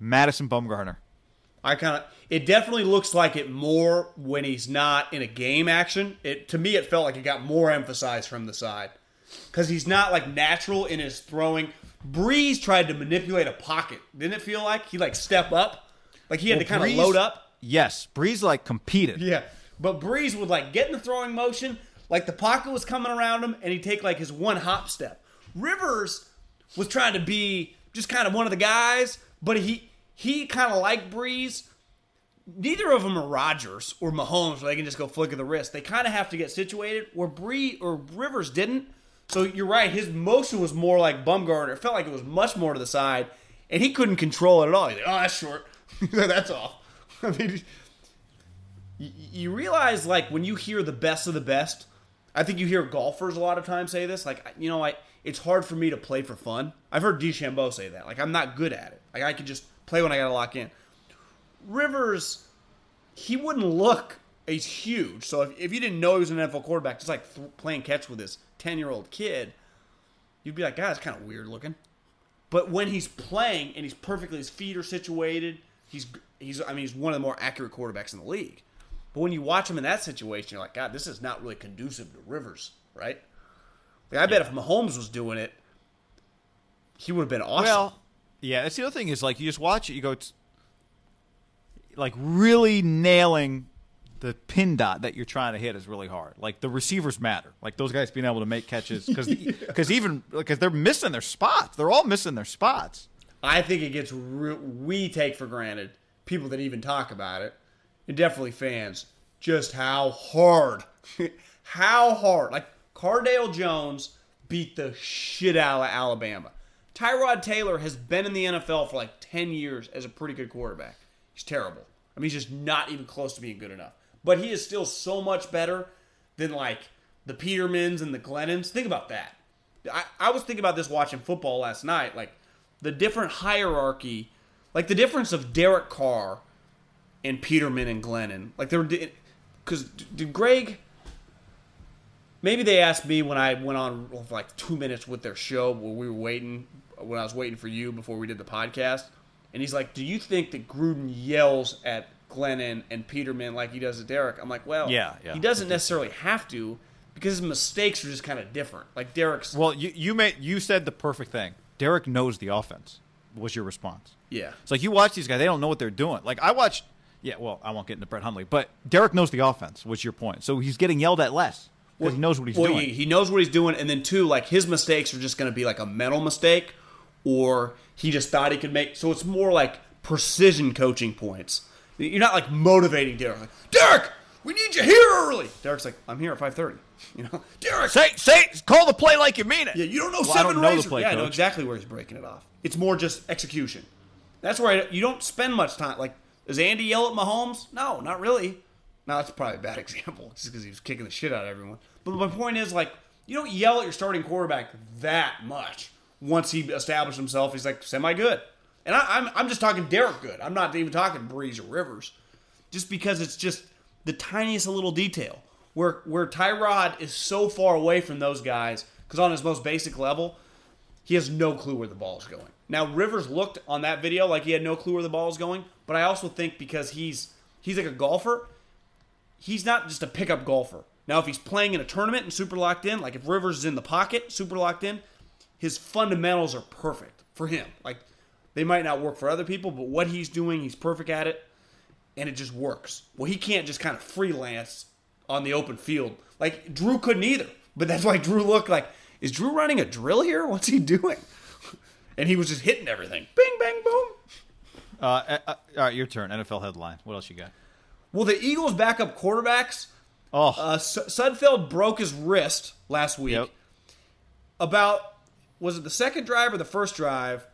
[SPEAKER 1] Madison Bumgarner.
[SPEAKER 2] I kind of. It definitely looks like it more when he's not in a game action. It to me, it felt like it got more emphasized from the side because he's not like natural in his throwing. Brees tried to manipulate a pocket. Didn't it feel like he like step up, like he had
[SPEAKER 1] Well,
[SPEAKER 2] to kind of load up?
[SPEAKER 1] Yes, Brees like competed.
[SPEAKER 2] Yeah, but Brees would like get in the throwing motion, like the pocket was coming around him, and he'd take like his one hop step. Rivers was trying to be just kind of one of the guys, but he he kind of like Brees. Neither of them are Rodgers or Mahomes, where they can just go flick of the wrist. They kind of have to get situated. Where Bree or Rivers didn't. So you're right. His motion was more like Bumgarner. It felt like it was much more to the side, and he couldn't control it at all. He's like, oh, that's short. that's off. I mean, you, realize like when you hear the best of the best, I think you hear golfers a lot of times say this. Like, you know, I it's hard for me to play for fun. I've heard DeChambeau say that. Like, I'm not good at it. Like, I can just play when I got to lock in. Rivers, he wouldn't look. He's huge. So if, if you didn't know he was an NFL quarterback, just like th- playing catch with his 10 year old kid, you'd be like, God, it's kind of weird looking. But when he's playing and he's perfectly, his feet are situated. He's he's I mean he's one of the more accurate quarterbacks in the league. But when you watch him in that situation, you're like, God, this is not really conducive to Rivers, right? Like, I bet yeah. if Mahomes was doing it, he would have been awesome.
[SPEAKER 1] Well, yeah, that's the other thing is like you just watch it, you go, t- like really nailing the pin dot that you're trying to hit is really hard. Like the receivers matter. Like those guys being able to make catches because because even because they're missing their spots. They're all missing their spots.
[SPEAKER 2] I think it gets re- we take for granted people that even talk about it, and definitely fans, just how hard, how hard. Like Cardale Jones beat the shit out of Alabama. Tyrod Taylor has been in the NFL for like ten years as a pretty good quarterback. He's terrible. I mean, he's just not even close to being good enough. But he is still so much better than like the Petermans and the Glennons. Think about that. I, I was thinking about this watching football last night. Like the different hierarchy, like the difference of Derek Carr and Peterman and Glennon. Like they were, because did Greg? Maybe they asked me when I went on like two minutes with their show when we were waiting, when I was waiting for you before we did the podcast. And he's like, "Do you think that Gruden yells at Glennon and Peterman like he does at Derek?" I'm like, "Well,
[SPEAKER 1] Yeah, yeah.
[SPEAKER 2] he doesn't necessarily have to because his mistakes are just kind of different. Like Derek's,
[SPEAKER 1] Well, you you made you said the perfect thing. Derek knows the offense. Was your response?
[SPEAKER 2] yeah,
[SPEAKER 1] It's like you watch these guys; they don't know what they're doing. Like I watched. Yeah, well, I won't get into Brett Hundley, but Derek knows the offense. Was your point? So he's getting yelled at less because he knows what he's
[SPEAKER 2] well,
[SPEAKER 1] doing.
[SPEAKER 2] He, he knows what he's doing, and then two, like his mistakes are just going to be like a mental mistake, or he just thought he could make. So it's more like precision coaching points. You're not like motivating Derek. Like, Derek, we need you here early. Derek's like, I'm here at 5:30. You know, Derek.
[SPEAKER 1] say say call the play like you mean it.
[SPEAKER 2] yeah, you don't know
[SPEAKER 1] Well, I
[SPEAKER 2] seven
[SPEAKER 1] don't know the play,
[SPEAKER 2] Yeah, I know exactly where he's breaking it off. It's more just execution. That's where I, you don't spend much time. Like, does Andy yell at Mahomes? No, not really. No, that's probably a bad example, just because he was kicking the shit out of everyone. But my point is, like, you don't yell at your starting quarterback that much. Once he established himself, he's like semi good. And I, I'm I'm just talking Derek good. I'm not even talking Brees or Rivers, just because it's just the tiniest little detail where where Tyrod is so far away from those guys because on his most basic level, he has no clue where the ball is going. Now Rivers looked on that video like he had no clue where the ball is going, but I also think because he's he's like a golfer, he's not just a pickup golfer. Now if he's playing in a tournament and super locked in, like if Rivers is in the pocket, super locked in, his fundamentals are perfect for him. Like they might not work for other people, but what he's doing, he's perfect at it, and it just works. Well, he can't just kind of freelance on the open field. Like Drew couldn't either. But that's why Drew looked like, is Drew running a drill here? What's he doing? And he was just hitting everything. Bing, bang, boom.
[SPEAKER 1] Uh, uh, all right, your turn. NFL headline. What else you got?
[SPEAKER 2] Well, the Eagles' backup quarterbacks,
[SPEAKER 1] Oh,
[SPEAKER 2] uh, S- Sudfeld broke his wrist last week.
[SPEAKER 1] Yep.
[SPEAKER 2] About, was it the second drive or the first drive?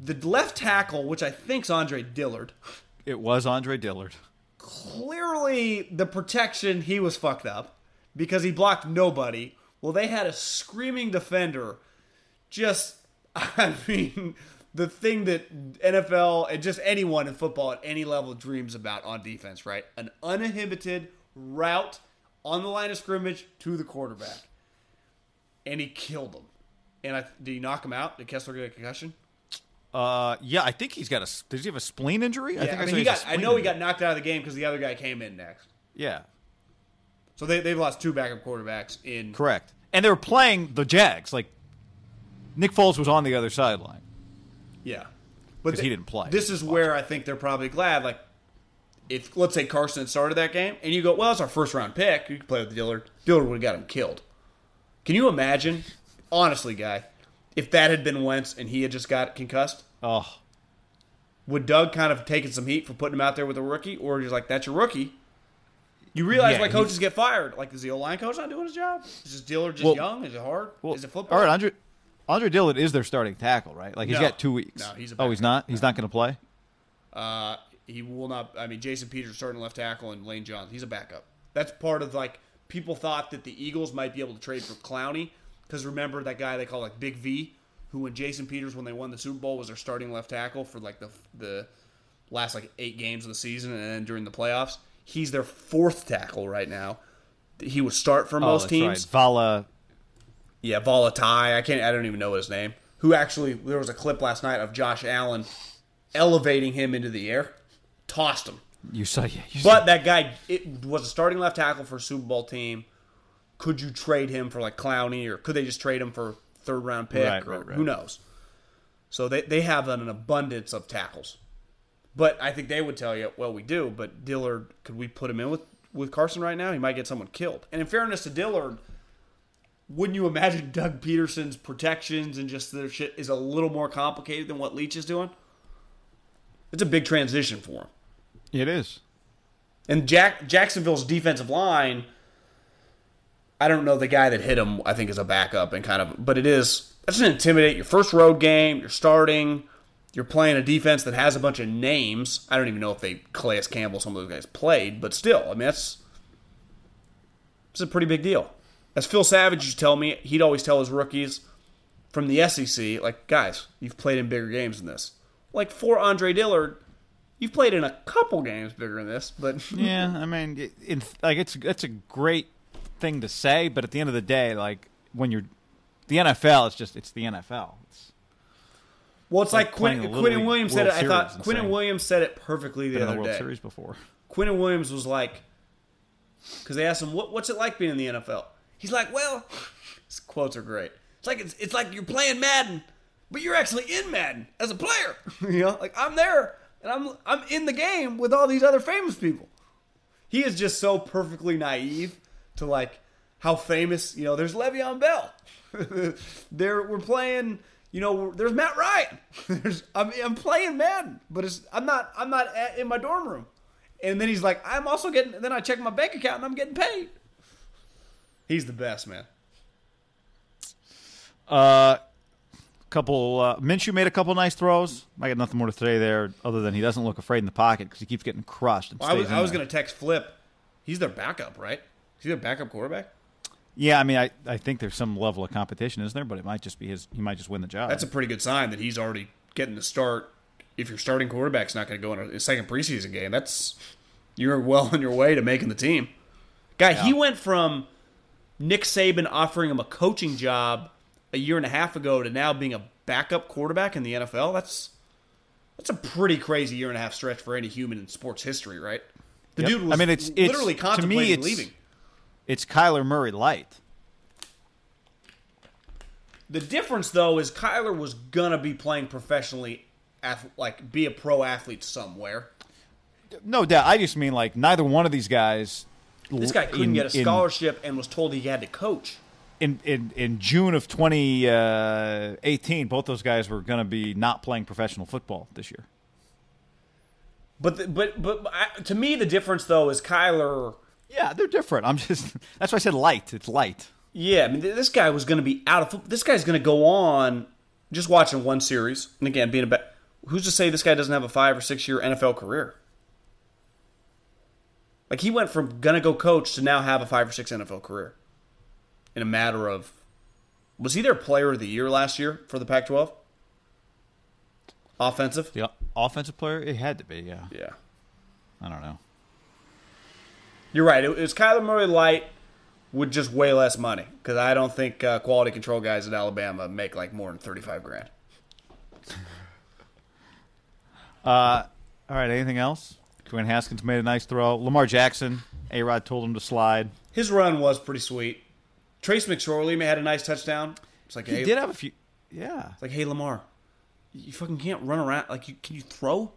[SPEAKER 2] The left tackle, which I think's Andre Dillard,
[SPEAKER 1] it was Andre Dillard.
[SPEAKER 2] clearly the protection he was fucked up because he blocked nobody. Well, they had a screaming defender. Just, I mean, the thing that NFL and just anyone in football at any level dreams about on defense, right? An uninhibited route on the line of scrimmage to the quarterback, and he killed him. And I, did he knock him out? Did Kessler get a concussion?
[SPEAKER 1] Uh, yeah, I think he's got a. Does he have a spleen injury? I think
[SPEAKER 2] I, mean, he got. I know he got knocked out of the game because the other guy came in next.
[SPEAKER 1] Yeah,
[SPEAKER 2] So they, they've lost two backup quarterbacks in
[SPEAKER 1] correct. And they were playing the Jags. Like Nick Foles was on the other sideline.
[SPEAKER 2] Yeah, but
[SPEAKER 1] he didn't play.
[SPEAKER 2] This is where I think they're probably glad. Like, if let's say Carson had started that game, and you go, "Well, it's our first round pick. You could play with Dillard. Dillard would have got him killed." Can you imagine, honestly, guy, if that had been Wentz and he had just got concussed?
[SPEAKER 1] Oh,
[SPEAKER 2] Would Doug kind of taken some heat for putting him out there with a rookie, or he's like, "That's your rookie"? You realize
[SPEAKER 1] Yeah,
[SPEAKER 2] why coaches get fired? Like, is the O line coach not doing his job? Is this Dillard just
[SPEAKER 1] Well-
[SPEAKER 2] young? Is it hard?
[SPEAKER 1] well,
[SPEAKER 2] is it football?
[SPEAKER 1] All right, Andre. Andre Dillard is their starting tackle, right? Like he's
[SPEAKER 2] No.
[SPEAKER 1] got two weeks.
[SPEAKER 2] No, he's a
[SPEAKER 1] oh, he's not. He's not going to play.
[SPEAKER 2] Uh, He will not. I mean, Jason Peters starting left tackle and Lane Johnson. He's a backup. That's part of like people thought that the Eagles might be able to trade for Clowney because remember that guy they call like Big V, who when Jason Peters when they won the Super Bowl was their starting left tackle for like the the last like eight games of the season and then during the playoffs. He's their fourth tackle right now. He would start for
[SPEAKER 1] Oh,
[SPEAKER 2] most teams.
[SPEAKER 1] right. Vala.
[SPEAKER 2] Yeah, Volatai. I can't. I don't even know his name. Who actually? There was a clip last night of Josh Allen elevating him into the air, tossed him.
[SPEAKER 1] You saw. Yeah, you
[SPEAKER 2] But that guy it was a starting left tackle for a Super Bowl team. Could you trade him for like Clowney, or could they just trade him for third round pick?
[SPEAKER 1] Right,
[SPEAKER 2] or
[SPEAKER 1] right, right.
[SPEAKER 2] Who knows? So they they have an abundance of tackles. But I think they would tell you, well, we do. But Dillard, could we put him in with with Carson right now? He might get someone killed. And in fairness to Dillard, wouldn't you imagine Doug Pederson's protections and just their shit is a little more complicated than what Leach is doing? It's a big transition for him.
[SPEAKER 1] It is.
[SPEAKER 2] And Jack Jacksonville's defensive line, I don't know the guy that hit him. I think is a backup and kind of, but it is that's an intimidate. Your first road game, you're starting, you're playing a defense that has a bunch of names. I don't even know if they Calais Campbell, some of those guys played, but still, I mean that's it's a pretty big deal. As Phil Savage used to tell me, he'd always tell his rookies from the SEC, like guys, you've played in bigger games than this. Like for Andre Dillard, you've played in a couple games bigger than this, but
[SPEAKER 1] Yeah, I mean, in, like it's that's a great thing to say, but at the end of the day, like when you're the NFL, it's just it's the NFL. It's
[SPEAKER 2] Well, it's
[SPEAKER 1] Like
[SPEAKER 2] Quinn,
[SPEAKER 1] Quinnen
[SPEAKER 2] Williams said it. I thought and. Williams said it perfectly the
[SPEAKER 1] been in the
[SPEAKER 2] other
[SPEAKER 1] World
[SPEAKER 2] day.
[SPEAKER 1] Series before.
[SPEAKER 2] Quinnen Williams was like, because they asked him, what, "What's it like being in the NFL?" He's like, "Well, his quotes are great. It's like it's, it's like you're playing Madden, but you're actually in Madden as a player. you know, like I'm there and I'm I'm in the game with all these other famous people. He is just so perfectly naive to like how famous. You know, there's Le'Veon Bell. there, we're playing. You know, there's Matt Ryan. There's, I'm, I'm playing Madden, but it's I'm not I'm not at, in my dorm room. And then he's like, I'm also getting. Then I check my bank account and I'm getting paid. He's the best man.
[SPEAKER 1] Uh, couple uh, Minshew made a couple nice throws. I got nothing more to say there, other than he doesn't look afraid in the pocket because he keeps getting crushed. And
[SPEAKER 2] I was I was gonna text Flip. He's their backup, right? Is he their backup quarterback?
[SPEAKER 1] Yeah, I mean, I, I think there's some level of competition, isn't there? But it might just be his. He might just win the job.
[SPEAKER 2] That's a pretty good sign that he's already getting the start. If your starting quarterback's not going to go in a, a second preseason game, that's you're well on your way to making the team. Guy, he went from Nick Saban offering him a coaching job a year and a half ago to now being a backup quarterback in the NFL. That's that's a pretty crazy year and a half stretch for any human in sports history, right? The
[SPEAKER 1] Yep.
[SPEAKER 2] dude was
[SPEAKER 1] I mean, it's- it's-
[SPEAKER 2] literally
[SPEAKER 1] to me,
[SPEAKER 2] contemplating
[SPEAKER 1] it's-
[SPEAKER 2] leaving.
[SPEAKER 1] It's Kyler Murray light.
[SPEAKER 2] The difference, though, is Kyler was gonna be playing professionally, like be a pro athlete somewhere.
[SPEAKER 1] No doubt. I just mean like neither one of these guys.
[SPEAKER 2] This guy couldn't
[SPEAKER 1] in-
[SPEAKER 2] get a
[SPEAKER 1] in-
[SPEAKER 2] scholarship and was told he had to coach.
[SPEAKER 1] in in, in June of 2018. Uh, both those guys were going to be not playing professional football this year.
[SPEAKER 2] But the, but but I, to me, the difference though is Kyler.
[SPEAKER 1] Yeah, they're different. I'm just that's why I said light. It's light.
[SPEAKER 2] Yeah, I mean, this guy was going to be out of. This guy's going to go on just watching one series, and again, being a bet. Who's to say this guy doesn't have a five or six year NFL career? Like he went from gonna go coach to now have a five or six NFL career in a matter of. Was he their player of the year last year for the Pac-12? Offensive.
[SPEAKER 1] The offensive player, it had to be. Yeah,
[SPEAKER 2] Yeah.
[SPEAKER 1] I don't know.
[SPEAKER 2] You're right. It, it was Kyler Murray light with just way less money because I don't think uh, quality control guys at Alabama make like more than thirty five grand.
[SPEAKER 1] All right. Anything else? Dwayne Haskins made a nice throw. Lamar Jackson, A Rod told him to slide.
[SPEAKER 2] His run was pretty sweet. Trace McSorley had a nice touchdown. It's like
[SPEAKER 1] He
[SPEAKER 2] hey,
[SPEAKER 1] did have a few. Yeah.
[SPEAKER 2] it's like hey Lamar, you fucking can't run around. Like you can you throw?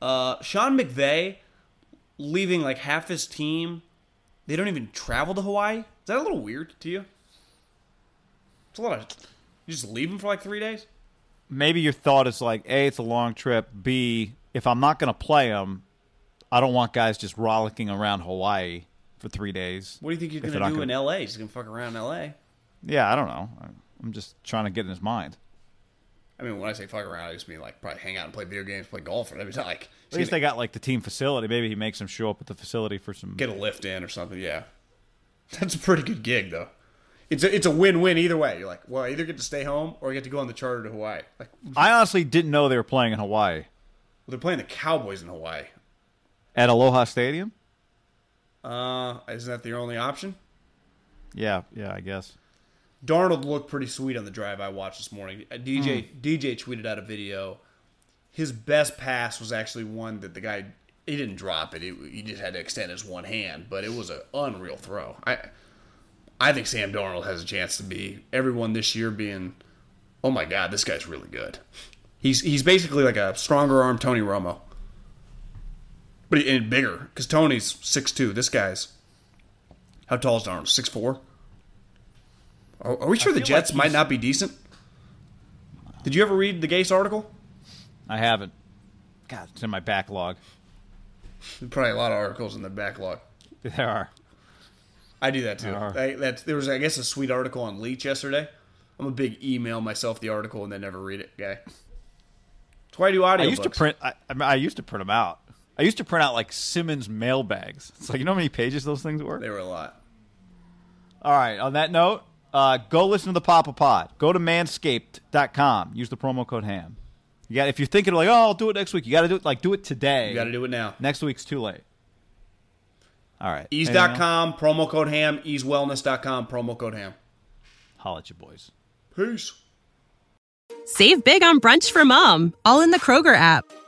[SPEAKER 2] Uh, Sean McVay leaving like half his team. They don't even travel to Hawaii. Is that a little weird to you? It's a lot of. You just leave them for like three days.
[SPEAKER 1] maybe your thought is like, A, it's a long trip. B, if I'm not going to play them, I don't want guys just rollicking around Hawaii for three days.
[SPEAKER 2] What do you think you're gonna do in
[SPEAKER 1] gonna-
[SPEAKER 2] L.A.? He's gonna fuck around in L.A.
[SPEAKER 1] Yeah, I don't know. I'm just trying to get in his mind.
[SPEAKER 2] I mean, when I say fuck around, I just mean like probably hang out and play video games, play golf, and everything. Like
[SPEAKER 1] At least they got like the team facility. Maybe he makes them show up at the facility for some.
[SPEAKER 2] get a lift in or something. Yeah, that's a pretty good gig though. It's a it's a win win either way. You're like, well, I either get to stay home or I get to go on the charter to Hawaii. Like,
[SPEAKER 1] I honestly didn't know they were playing in Hawaii Well,
[SPEAKER 2] they're playing the Cowboys in Hawaii.
[SPEAKER 1] at Aloha Stadium.
[SPEAKER 2] Uh, isn't that the only option?
[SPEAKER 1] Yeah, yeah, I guess.
[SPEAKER 2] Darnold looked pretty sweet on the drive I watched this morning. Uh, DJ DJ tweeted out a video. His best pass was actually one that the guy he didn't drop it. He, he just had to extend his one hand, but it was an unreal throw. I I think Sam Darnold has a chance to be everyone this year being, oh my god, this guy's really good. He's he's basically like a stronger arm Tony Romo, but he, and bigger because Tony's six two. This guy's how tall is Darnold? Six four. Are, are we sure the Jets
[SPEAKER 1] like
[SPEAKER 2] might not be decent? Did you ever read the Gase article?
[SPEAKER 1] I haven't. God, it's in my backlog.
[SPEAKER 2] There's probably a lot of articles in the backlog.
[SPEAKER 1] There are.
[SPEAKER 2] I do that too.
[SPEAKER 1] There are.
[SPEAKER 2] I, there was, I guess, a sweet article on Leach yesterday. I'm a big email myself the article and then never read it guy. That's why I do audiobooks.
[SPEAKER 1] I used to print. I, I, mean, I used to print them out. I used to print out like Simmons mailbags. It's like you know how many pages those things were.
[SPEAKER 2] They were a lot.
[SPEAKER 1] All right. On that note, uh, go listen to the Papa Pod. Go to manscaped.com. Use the promo code HAM. You got if you're thinking like, oh, I'll do it next week. You got to do it like do it today.
[SPEAKER 2] You got to do it now.
[SPEAKER 1] Next week's too late. All right. Anything else?
[SPEAKER 2] Eaze.com, promo code ham. EazeWellness.com, promo code ham.
[SPEAKER 1] Holla at you boys.
[SPEAKER 2] Peace.
[SPEAKER 4] Save big on brunch for mom, all in the Kroger app.